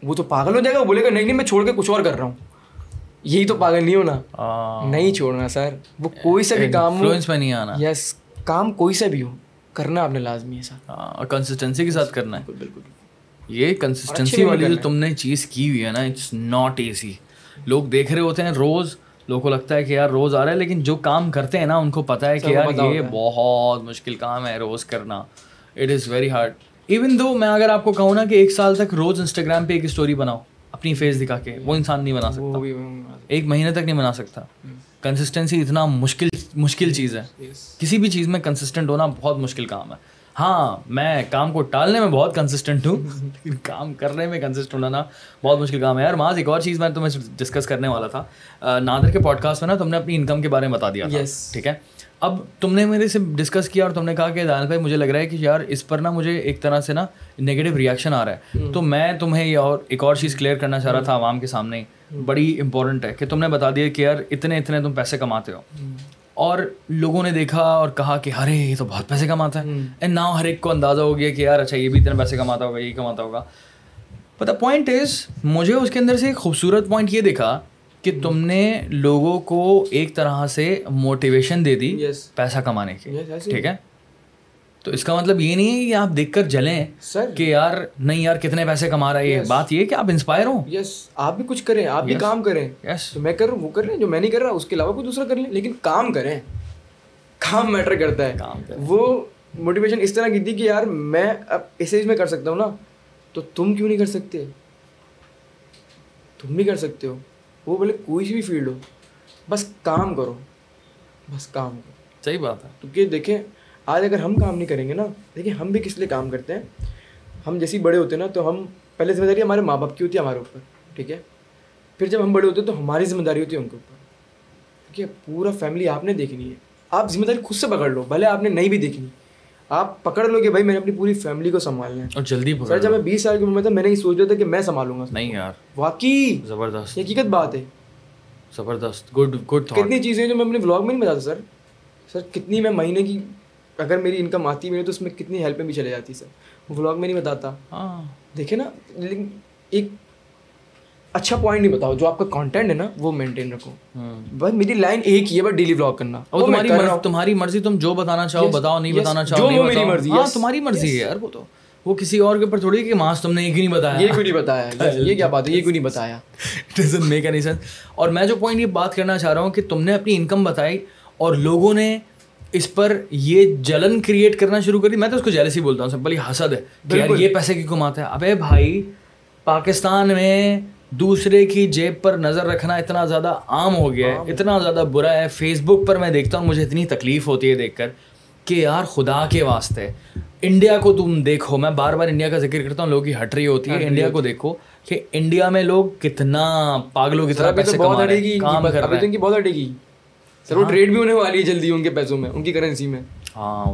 وہ تو پاگل ہو جائے گا وہ بولے گا نہیں نہیں میں چھوڑ کے کچھ اور کر رہا ہوں۔ یہی تو پاگل نہیں ہونا۔ نہیں چھوڑنا سر۔ وہ کوئی سا بھی کام میں نہیں آنا۔ یس کام کوئی سا بھی ہو۔ کرنا آپ نے لازمی ہے سر اور کنسسٹنسی کے ساتھ کرنا ہے۔ بالکل یہ کنسسٹنسی والی جو تم نے چیز کی ہوئی ہے نا اٹس ناٹ ایزی لوگ دیکھ رہے ہوتے ہیں روز لوگوں کو لگتا ہے کہ یار روز آ رہا ہے لیکن جو کام کرتے ہیں نا ان کو پتا ہے کہ یار یہ بہت مشکل کام ہے روز کرنا۔ It is very hard even though میں اگر آپ کو کہوں نا کہ ایک سال تک روز انسٹاگرام پہ ایک اسٹوری بناؤ اپنی فیس دکھا کے وہ انسان نہیں بنا سکتا۔ ایک مہینے تک نہیں بنا سکتا۔ کنسسٹنسی اتنا مشکل مشکل چیز ہے۔ کسی بھی چیز میں کنسسٹنٹ ہونا بہت مشکل کام ہے۔ ہاں میں کام کو ٹالنے میں بہت کنسسٹنٹ ہوں۔ لیکن کام کرنے میں کنسسٹنٹ ہونا بہت مشکل کام ہے۔ یار ماں ایک اور چیز میں تمہیں ڈسکس کرنے والا تھا۔ نادر کے پوڈ کاسٹ میں نا تم نے اپنی انکم کے بارے میں بتا دیا ٹھیک ہے۔ اب تم نے میرے سے ڈسکس کیا اور تم نے کہا کہ دانل بھائی مجھے لگ رہا ہے کہ یار اس پر نا مجھے ایک طرح سے نا نگیٹو ریئیکشن آ رہا ہے۔ تو میں تمہیں یہ اور ایک اور چیز کلیئر کرنا چاہ رہا تھا عوام کے سامنے۔ بڑی امپورٹنٹ ہے کہ تم نے بتا دیا کہ یار اتنے اتنے تم پیسے کماتے ہو۔ اور لوگوں نے دیکھا اور کہا کہ ارے یہ تو بہت پیسے کماتا ہے۔ اینڈ ناؤ ہر ایک کو اندازہ ہو گیا کہ یار اچھا یہ بھی اتنے پیسے کماتا ہوگا یہی کماتا ہوگا۔ پتا پوائنٹ از مجھے اس کے اندر سے ایک خوبصورت پوائنٹ یہ دیکھا کہ تم نے لوگوں کو ایک طرح سے موٹیویشن دے دی پیسہ کمانے کی ٹھیک ہے؟ تو اس کا مطلب یہ نہیں ہے کہ آپ دیکھ کر جلیں سر کہ یار نہیں یار کتنے پیسے کما رہا ہے بات یہ کہ آپ انسپائر ہوں۔ یس آپ بھی کچھ کریں آپ بھی کام کریں۔ یس تو میں کر رہا ہوں وہ کر لیں جو میں نہیں کر رہا اس کے علاوہ کوئی دوسرا کر لیں۔ لیکن کام کریں۔ کام میٹر کرتا ہے۔ وہ موٹیویشن اس طرح کی تھی کہ یار میں اب اس ایج میں کر سکتا ہوں نا تو تم کیوں نہیں کر سکتے؟ تم بھی کر سکتے ہو۔ وہ بولے کوئی سی بھی فیلڈ ہو۔ بس کام کرو۔ بس کام کرو۔ صحیح بات ہے۔ کیونکہ دیکھیں آج اگر ہم کام نہیں کریں گے نا دیکھیں ہم بھی کس لیے کام کرتے ہیں؟ ہم جیسے بڑے ہوتے ہیں نا تو ہم پہلے ذمہ داری ہمارے ماں باپ کی ہوتی ہے ہمارے اوپر ٹھیک ہے؟ پھر جب ہم بڑے ہوتے ہیں تو ہماری ذمہ داری ہوتی ہے ان کے اوپر۔ ٹھیک ہے پورا فیملی آپ نے دیکھنی ہے۔ آپ ذمہ داری خود سے پکڑ لو بھلے آپ نے نہیں بھی دیکھنی۔ آپ پکڑ لو کہ بھائی میں نے اپنی پوری فیملی کو سنبھالنا ہے۔ اور جلدی سر جب میں بیس سال کی عمر میں تھا میں نے یہ سوچ رہا تھا کہ میں سنبھالوں گا۔ نہیں یار۔ واقعی؟ زبردست۔ حقیقت بات ہے۔ زبردست۔ گڈ گڈ کتنی چیزیں جو میں اپنے بلاگ میں نہیں بتاتا سر۔ سر کتنی میں مہینے کی اگر میری انکم آتی میری تو اس میں کتنی ہیلپ میں بھی چلے جاتی سر؟ بلاگ میں نہیں بتاتا۔ ہاں۔ دیکھے نا لیکن ایک اچھا پوائنٹ نہیں بتاؤ جو آپ کا کانٹینٹ ہے نا وہ مینٹین رکھو۔ بس میری لائن ایک ہی ہے بس ڈیلی بلاگ کرنا۔ تمہاری مرضی تم جو بتانا چاہو بتاؤ نہیں بتانا چاہو جو میری مرضی ہاں تمہاری مرضی ہے یار وہ تو۔ وہ کسی اور کے اوپر تھوڑی کہ ماس تم نے ایک ہی نہیں بتایا؟ یہ کیوں نہیں بتایا؟ یہ کیا بات ہے؟ یہ کیوں نہیں بتایا؟ ڈزنٹ میک اینی سینس اور میں جو پوائنٹ یہ بات کرنا چاہ رہا ہوں کہ تم نے اپنی انکم بتائی اور لوگوں نے اس پر یہ جلن کریٹ کرنا شروع کر دی۔ میں تو اس کو جیلسی بولتا ہوں سمپل یہ حسد ہے کہ یار یہ پیسے کیوں کماتا ہے؟ ابے بھائی پاکستان میں دوسرے کی جیب پر نظر رکھنا اتنا زیادہ عام ہو گیا ہے اتنا زیادہ برا ہے۔ فیس بک پر میں دیکھتا ہوں مجھے اتنی تکلیف ہوتی ہے دیکھ کر کہ یار خدا کے واسطے۔ انڈیا کو تم دیکھو میں بار بار انڈیا کا ذکر کرتا ہوں لوگوں کی ہٹ رہی ہوتی ہے۔ انڈیا کو دیکھو کہ انڈیا میں لوگ کتنا پاگلوں کی طرح پیسے کما رہے ہیں کام کر رہے ہیں۔ بہت ہٹے گی۔ سر وہ ٹریڈ بھی ہونے والی ہے جلدی ان کے پیسوں میں ان کی کرنسی میں۔ ہاں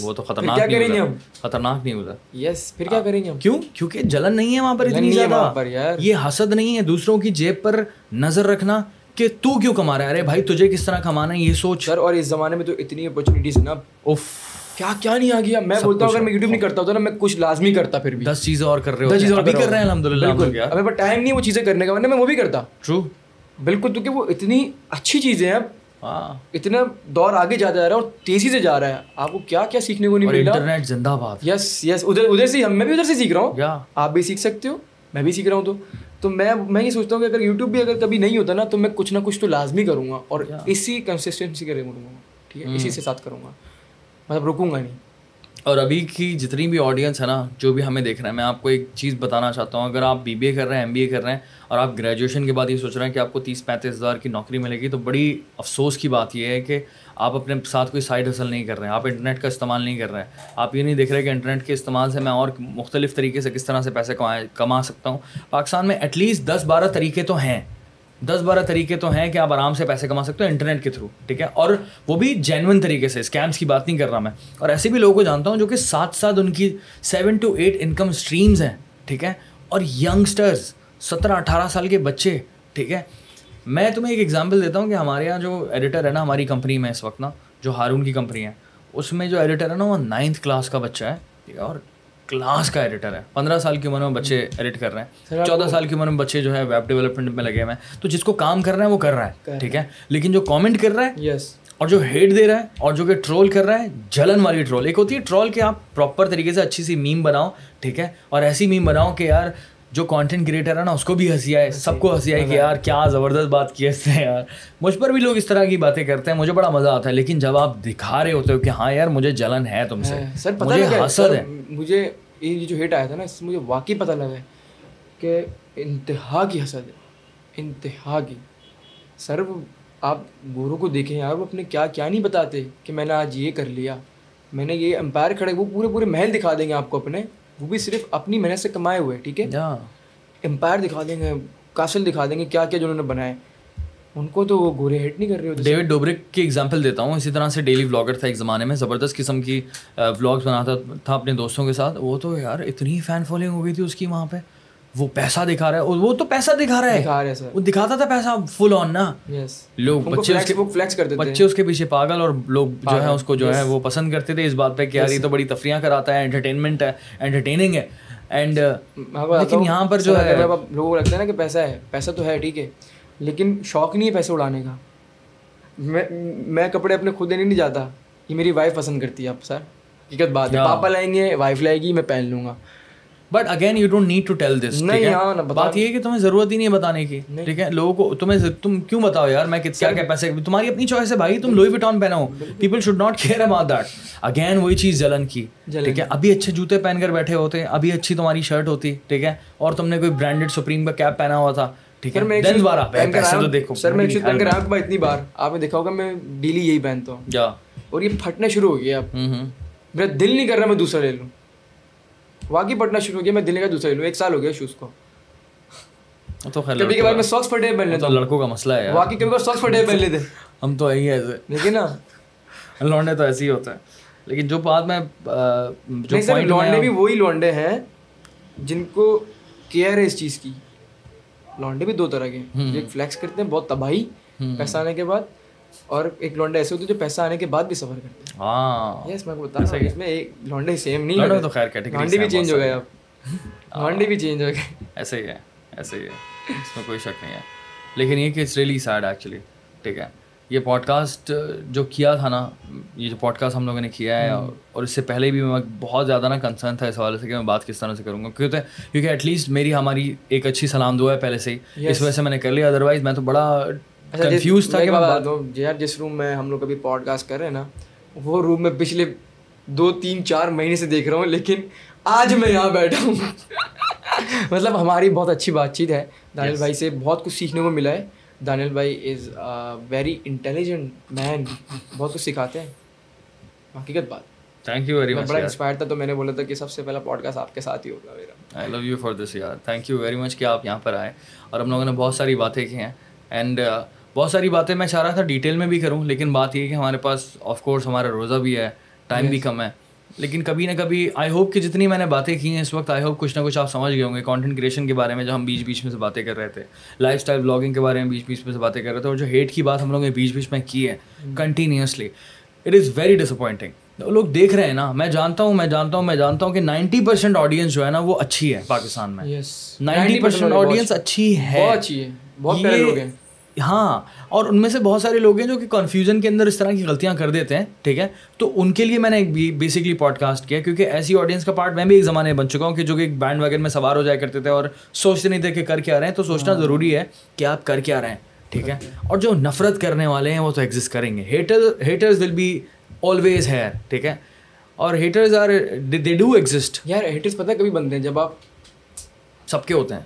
وہ تو خطرناک کیا کریں گے ہم؟ خطرناک نہیں ہوتا یس پھر کیا کریں گے ہم؟ کیوں؟ کیونکہ جلن نہیں ہے وہاں پر اتنی زیادہ۔ یہ حسد نہیں ہے دوسروں کی جیب پر نظر رکھنا کہ تو کیوں کما رہا ہے؟ ارے بھائی تجھے کس طرح کمانا ہے؟ یہ سوچ۔ سر اور اس زمانے میں تو اتنی اپرچونیٹیز نا۔ اف کیا کیا نہیں آ گیا؟ میں بولتا ہوں اگر میں یوٹیوب نہیں کرتا ہوتا نا میں کچھ لازمی کرتا پھر بھی۔ دس چیزیں اور کر رہے ہو دس چیزیں اور بھی کر رہے ہیں الحمد للہ بالکل۔ ٹائم نہیں وہ چیزیں کرنے کا ورنہ میں وہ بھی کرتا۔ ٹرو بالکل کیونکہ وہ اتنی اچھی چیزیں ہیں۔ ہاں اتنا دور آگے جاتا جا رہا ہے اور تیزی سے جا رہا ہے۔ آپ کو کیا کیا سیکھنے کو نہیں مل رہا؟ انٹرنیٹ زندہ باد۔ یس یس ادھر ادھر سے میں بھی ادھر سے سیکھ رہا ہوں۔ آپ بھی سیکھ سکتے ہو میں بھی سیکھ رہا ہوں تو۔ تو میں میں یہ سوچتا ہوں کہ اگر یوٹیوب بھی اگر کبھی نہیں ہوتا نا تو میں کچھ نہ کچھ تو لازمی کروں گا اور اسی کنسسٹینسی کرے کروں گا۔ ٹھیک ہے؟ اسی سے ساتھ کروں گا۔ مطلب رکوں گا نہیں۔ اور ابھی کی جتنی بھی آڈینس ہے نا، جو بھی ہمیں دیکھ رہے ہیں، میں آپ کو ایک چیز بتانا چاہتا ہوں، اگر آپ بی بی اے کر رہے ہیں ایم بی اے کر رہے ہیں، اور آپ گریجویشن کے بعد یہ سوچ رہے ہیں کہ آپ کو تیس پینتیس ہزار کی نوکری ملے گی، تو بڑی افسوس کی بات یہ ہے کہ آپ اپنے ساتھ کوئی سائڈ حاصل نہیں کر رہے ہیں، آپ انٹرنیٹ کا استعمال نہیں کر رہے ہیں۔ آپ یہ نہیں دیکھ رہے کہ انٹرنیٹ کے استعمال سے میں اور مختلف طریقے سے کس طرح سے پیسے کما سکتا ہوں۔ پاکستان میں ایٹ لیسٹ دس بارہ طریقے تو ہیں۔ دس بارہ طریقے تو ہیں کہ آپ آرام سے پیسے کما سکتے ہو انٹرنیٹ کے تھرو، ٹھیک ہے؟ اور وہ بھی جینون طریقے سے اسکیمس کی بات نہیں کر رہا میں۔ اور ایسے بھی لوگوں کو جانتا ہوں جو کہ ساتھ ساتھ ان کی seven to eight income streams ہیں، ٹھیک ہے؟ اور ینگسٹرز سترہ اٹھارہ سال کے بچے، ٹھیک ہے؟ میں تمہیں ایک ایگزامپل دیتا ہوں کہ ہمارے یہاں جو ایڈیٹر ہے نا، ہماری کمپنی میں اس وقت نا، جو ہارون کی کمپنی ہے، اس میں جو ایڈیٹر ہے نا، وہ نائنتھ کلاس کا بچہ ہے، ٹھیک ہے؟ اور کلاس کا ایڈیٹر ہے۔ پندرہ سال کی عمر میں بچے ایڈٹ کر رہے ہیں۔ چودہ سال کی عمر میں بچے جو ہے ویب ڈیولپمنٹ میں لگے ہوئے ہیں۔ تو جس کو کام کر رہا ہے وہ کر رہا ہے ٹھیک ہے؟ لیکن جو کامنٹ کر رہا ہے یس اور جو ہیٹ دے رہا ہے اور جو کہ ٹرول کر رہا ہے جلن والی ٹرول ایک ہوتی ہے ٹرول کہ آپ پراپر طریقے سے اچھی سی میم بناؤ ٹھیک ہے؟ اور ایسی میم بناؤ کہ یار جو کانٹینٹ کریٹر ہے نا اس کو بھی ہنسی آئے سب کو ہنسی آئے کہ یار کیا زبردست بات کی اس نے یار۔ مجھ پر بھی لوگ اس طرح کی باتیں کرتے ہیں مجھے بڑا مزہ آتا ہے لیکن جب آپ دکھا رہے ہوتے ہو کہ ہاں یار مجھے جلن ہے تم سے۔ سر مجھے حسد ہے۔ مجھے یہ جو ہیٹ آیا تھا نا اس سے مجھے واقعی پتہ لگا ہے کہ انتہا کی حسد ہے۔ انتہا کی۔ سر آپ گورو کو دیکھیں یار وہ اپنے کیا کیا نہیں بتاتے کہ میں نے آج یہ کر لیا میں نے یہ امپائر کھڑے وہ پورے پورے محل دکھا دیں گے آپ کو اپنے۔ وہ بھی صرف اپنی محنت سے کمائے ہوئے ٹھیک ہے؟ امپائر دکھا دیں گے کاسل دکھا دیں گے کیا کیا جو انہوں نے بنائے ان کو تو وہ گورے ہیٹ نہیں کر رہے ہوتے ڈیوڈ ڈوبرک کی ایگزامپل دیتا ہوں اسی طرح سے ڈیلی ولاگر تھا ایک زمانے میں زبردست قسم کی ولاگس بناتا تھا اپنے دوستوں کے ساتھ۔ وہ تو یار اتنی فین فالوئنگ ہو گئی تھی اس کی وہاں پہ۔ وہ پیسہ دکھا رہا ہے وہ تو پیسہ دکھا رہا ہے۔ وہ دکھاتا تھا پیسہ فل آن نا۔ لوگ بچے بچے اس کے پیچھے پاگل اور لوگ جو ہے اس کو جو ہے وہ پسند کرتے تھے۔ اس بات پہ کہ یار یہ تو بڑی تفریح کراتا ہے انٹرٹینمنٹ ہے انٹرٹیننگ ہے۔ اینڈ لیکن یہاں پر جو ہے لوگوں کو لگتا ہے نا کہ پیسہ ہے پیسہ تو ہے ٹھیک ہے لیکن شوق نہیں ہے پیسے اڑانے کا۔ میں میں کپڑے اپنے خود دینے نہیں جاتا۔ یہ میری وائف پسند کرتی ہے اب سر حقیقت بات ہے۔ پاپا لائیں گے وائف لائے گی میں پہن لوں گا۔ But again you don't need to tell this بات یہ ہے کہ تمہیں ضرورت ہی نہیں ہے بتانے کی ٹھیک ہے؟ لوگوں کو تمہیں تم کیوں بتاؤ یار؟ میں کیا کیا پیسے تمہاری اپنی چوائس ہے بھائی تم لوئی وٹون پہنا ہو people should not care about that again وہی چیز جلن کی ٹھیک ہے؟ ابھی اچھے جوتے پہن کر بیٹھے ہوتے ابھی اچھی تمہاری شرٹ ہوتی ٹھیک ہے؟ اور تم نے کوئی برانڈیڈ سپریم کا کیپ پہنا ہوا تھا ٹھیک ہے؟ دین دوبارہ سر میں پہن کر آیا اتنی بار۔ آپ نے دیکھا ہوگا میں ڈیلی یہی پہنتا ہوں۔ اور یہ پھٹنا شروع ہو گیا۔ اب میرا دل نہیں کر رہا میں دوسرا لے لوں۔ واقعی پڑھنا شروع ہو گیا میں دلی کا دوسرا لوں ایک سال ہو گیا شوز کو۔ تو کبھی کبھار میں ساکس پھٹے پہن لیتا ہوں لڑکوں کا مسئلہ ہے واقعی کبھی بار ساکس پھٹے پہن لیتے۔ ہم تو یہی ایسے۔ لیکن نا۔ لونڈے تو ایسے ہی ہوتا ہے لیکن جو بات میں نہیں سر لونڈے بھی وہی لونڈے ہیں جن کو کیئر ہے اس چیز کی۔ لونڈے بھی دو طرح کے ایک فلیکس کرتے ہیں بہت تباہی پیسہ آنے کے بعد۔ اور ایک لونڈے ایسے ہوتے جو پیسہ آنے کے بعد بھی سفر کرتے ہیں۔ ہاں۔ یس میں بتا رہا ہوں اس میں ایک لونڈے سیم نہیں ہے۔ تو خیر کیٹیگری لونڈے بھی چینج ہو گئے اب۔ لونڈے بھی چینج ہو گئے۔ ایسے ہی ہے ایسے ہی ہے۔ اس میں کوئی شک نہیں ہے۔ لیکن یہ کہ اٹس ریلی سیڈ ایکچولی ٹھیک ہے۔ یہ پوڈ کاسٹ جو کیا تھا نا یہ جو پوڈ کاسٹ ہم لوگوں نے کیا ہے اور اس سے پہلے بھی میں بہت زیادہ نا کنسرن تھا اس حوالے سے کہ میں بات کس طرح سے کروں گا۔ کیونکہ کیونکہ ایٹ لیسٹ میری ہماری ایک اچھی سلام دعا ہے پہلے سے ہی۔ اس وجہ سے میں نے کر لیا ادروائز میں تو بڑا کنفیوز تھا کہ بات ہوں یار جس روم میں ہم لوگ ابھی پوڈ کاسٹ کر رہے ہیں نا وہ روم میں پچھلے دو تین چار مہینے سے دیکھ رہا ہوں لیکن آج میں یہاں بیٹھا ہوں۔ مطلب ہماری بہت اچھی بات چیت ہے۔ دانیل بھائی سے بہت کچھ سیکھنے کو ملا ہے۔ دانیل بھائی از ویری انٹیلیجنٹ مین بہت کچھ سکھاتے ہیں۔ حقیقت بات۔ تھینک یو ویری مچ بڑا انسپائر تھا تو میں نے بولا تھا کہ سب سے پہلا پوڈ کاسٹ آپ کے ساتھ ہی ہوگا میرا۔ آئی لو یو فار دس یار تھینک یو ویری مچ کہ آپ یہاں پر آئے اور ہم لوگوں نے بہت ساری باتیں کی ہیں۔ اینڈ بہت ساری باتیں میں چاہ رہا تھا ڈیٹیل میں بھی کروں لیکن بات یہ کہ ہمارے پاس آف کورس ہمارا روزہ بھی ہے ٹائم بھی کم ہے۔ لیکن کبھی نہ کبھی آئی ہوپ کہ جتنی میں نے باتیں کی ہیں اس وقت آئی ہوپ کچھ نہ کچھ آپ سمجھ گئے ہوں گے۔ کانٹینٹ کریشن کے بارے میں جو ہم بیچ بیچ میں سے باتیں کر رہے تھے۔ لائف اسٹائل بلاگنگ کے بارے میں بیچ بیچ میں سے باتیں کر رہے تھے اور جو ہیٹ کی بات ہم لوگوں نے بیچ بیچ میں کی ہے continuously it is very disappointing لوگ دیکھ رہے ہیں نا میں جانتا ہوں میں جانتا ہوں میں جانتا ہوں کہ نائنٹی پرسینٹ آڈینس جو ہے نا وہ اچھی ہے پاکستان میں۔ نائنٹی پرسینٹ آڈینس اچھی ہے۔ بہت لوگ ہیں۔ ہاں اور ان میں سے بہت سارے لوگ ہیں جو کہ کنفیوژن کے اندر اس طرح کی غلطیاں کر دیتے ہیں ٹھیک ہے؟ تو ان کے لیے میں نے ایک بیسکلی پوڈ کاسٹ کیا کیونکہ ایسی آڈینس کا پارٹ میں بھی ایک زمانے بن چکا ہوں کہ جو کہ ایک بینڈ ویگن میں سوار ہو جایا کرتے تھے اور سوچتے نہیں تھے کہ کر کے آ رہے ہیں تو سوچنا۔ ضروری ہے کہ آپ کر کے آ رہے ہیں ٹھیک ہے؟ اور جو نفرت کرنے والے ہیں وہ تو ایگزسٹ کریں گے۔ Hater haters will be always ہے ٹھیک ہے؟ اور haters are they do exist یار ہیٹرز پتہ کبھی بنتے ہیں جب آپ سب کے ہوتے ہیں۔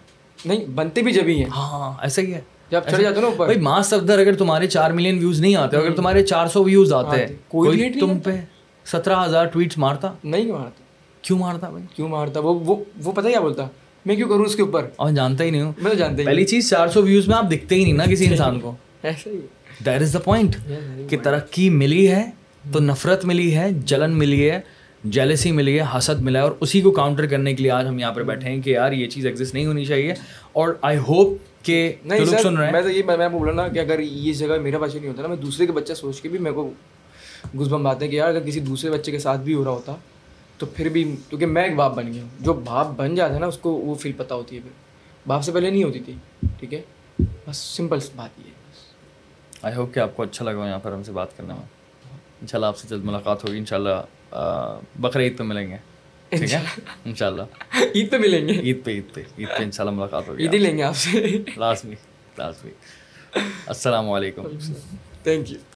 نہیں بنتے بھی جب ہی ہیں۔ ہاں ایسا ہی ہے۔ جب جاتے نا بھائی ماس افدر اگر تمہارے چار ملین ویوز نہیں آتے اگر تمہارے چار سو ویوز آتے ہیں کوئی تم پہ سترہ ہزار ٹویٹس مارتا؟ نہیں مارتا۔ کیوں مارتا بھائی؟ کیوں مارتا؟ وہ وہ پتہ کیا بولتا؟ میں کیوں کروں اس کے اوپر؟ اور جانتا ہی نہیں ہوں۔ میں تو جانتا ہی پہلی چیز چار سو ویوز میں آپ دکھتے ہی نہیں نا کسی انسان کو۔ دیٹ از دا پوائنٹ کہ ترقی ملی ہے تو نفرت ملی ہے جلن ملی ہے جیلسی ملی ہے حسد ملا ہے اور اسی کو کاؤنٹر کرنے کے لیے آج ہم یہاں پر بیٹھے ہیں کہ یار یہ چیز ایگزسٹ نہیں ہونی چاہیے۔ اور آئی ہوپ کہ نہیں سر سن رہے ہیں۔ میں تو یہ میں بولا نا کہ اگر یہ جگہ میرا بچہ نہیں ہوتا نا میں دوسرے کے بچہ سوچ کے بھی میرے کو گھس بم بات ہے کہ یار اگر کسی دوسرے بچے کے ساتھ بھی ہو رہا ہوتا تو پھر بھی کیونکہ میں ایک باپ بن گیا ہوں۔ جو باپ بن جاتا ہے نا اس کو وہ فیل پتہ ہوتی ہے پھر۔ باپ سے پہلے نہیں ہوتی تھی ٹھیک ہے؟ بس سمپل بات یہ ہے آئی ہوپ کہ آپ کو اچھا لگا یہاں پر ہم سے بات کرنے میں۔ ان شاء اللہ آپ سے جلد ملاقات ہوگی ان شاء اللہ بقرعید پہ ملیں گے۔ ٹھیک ہے ان شاء اللہ عید پہ ملیں گے عید پہ عید پہ عید پہ ان شاء اللہ ملاقات ہوگی عید ہی لیں گے آپ سے لازمی لازمی السلام علیکم تھینک یو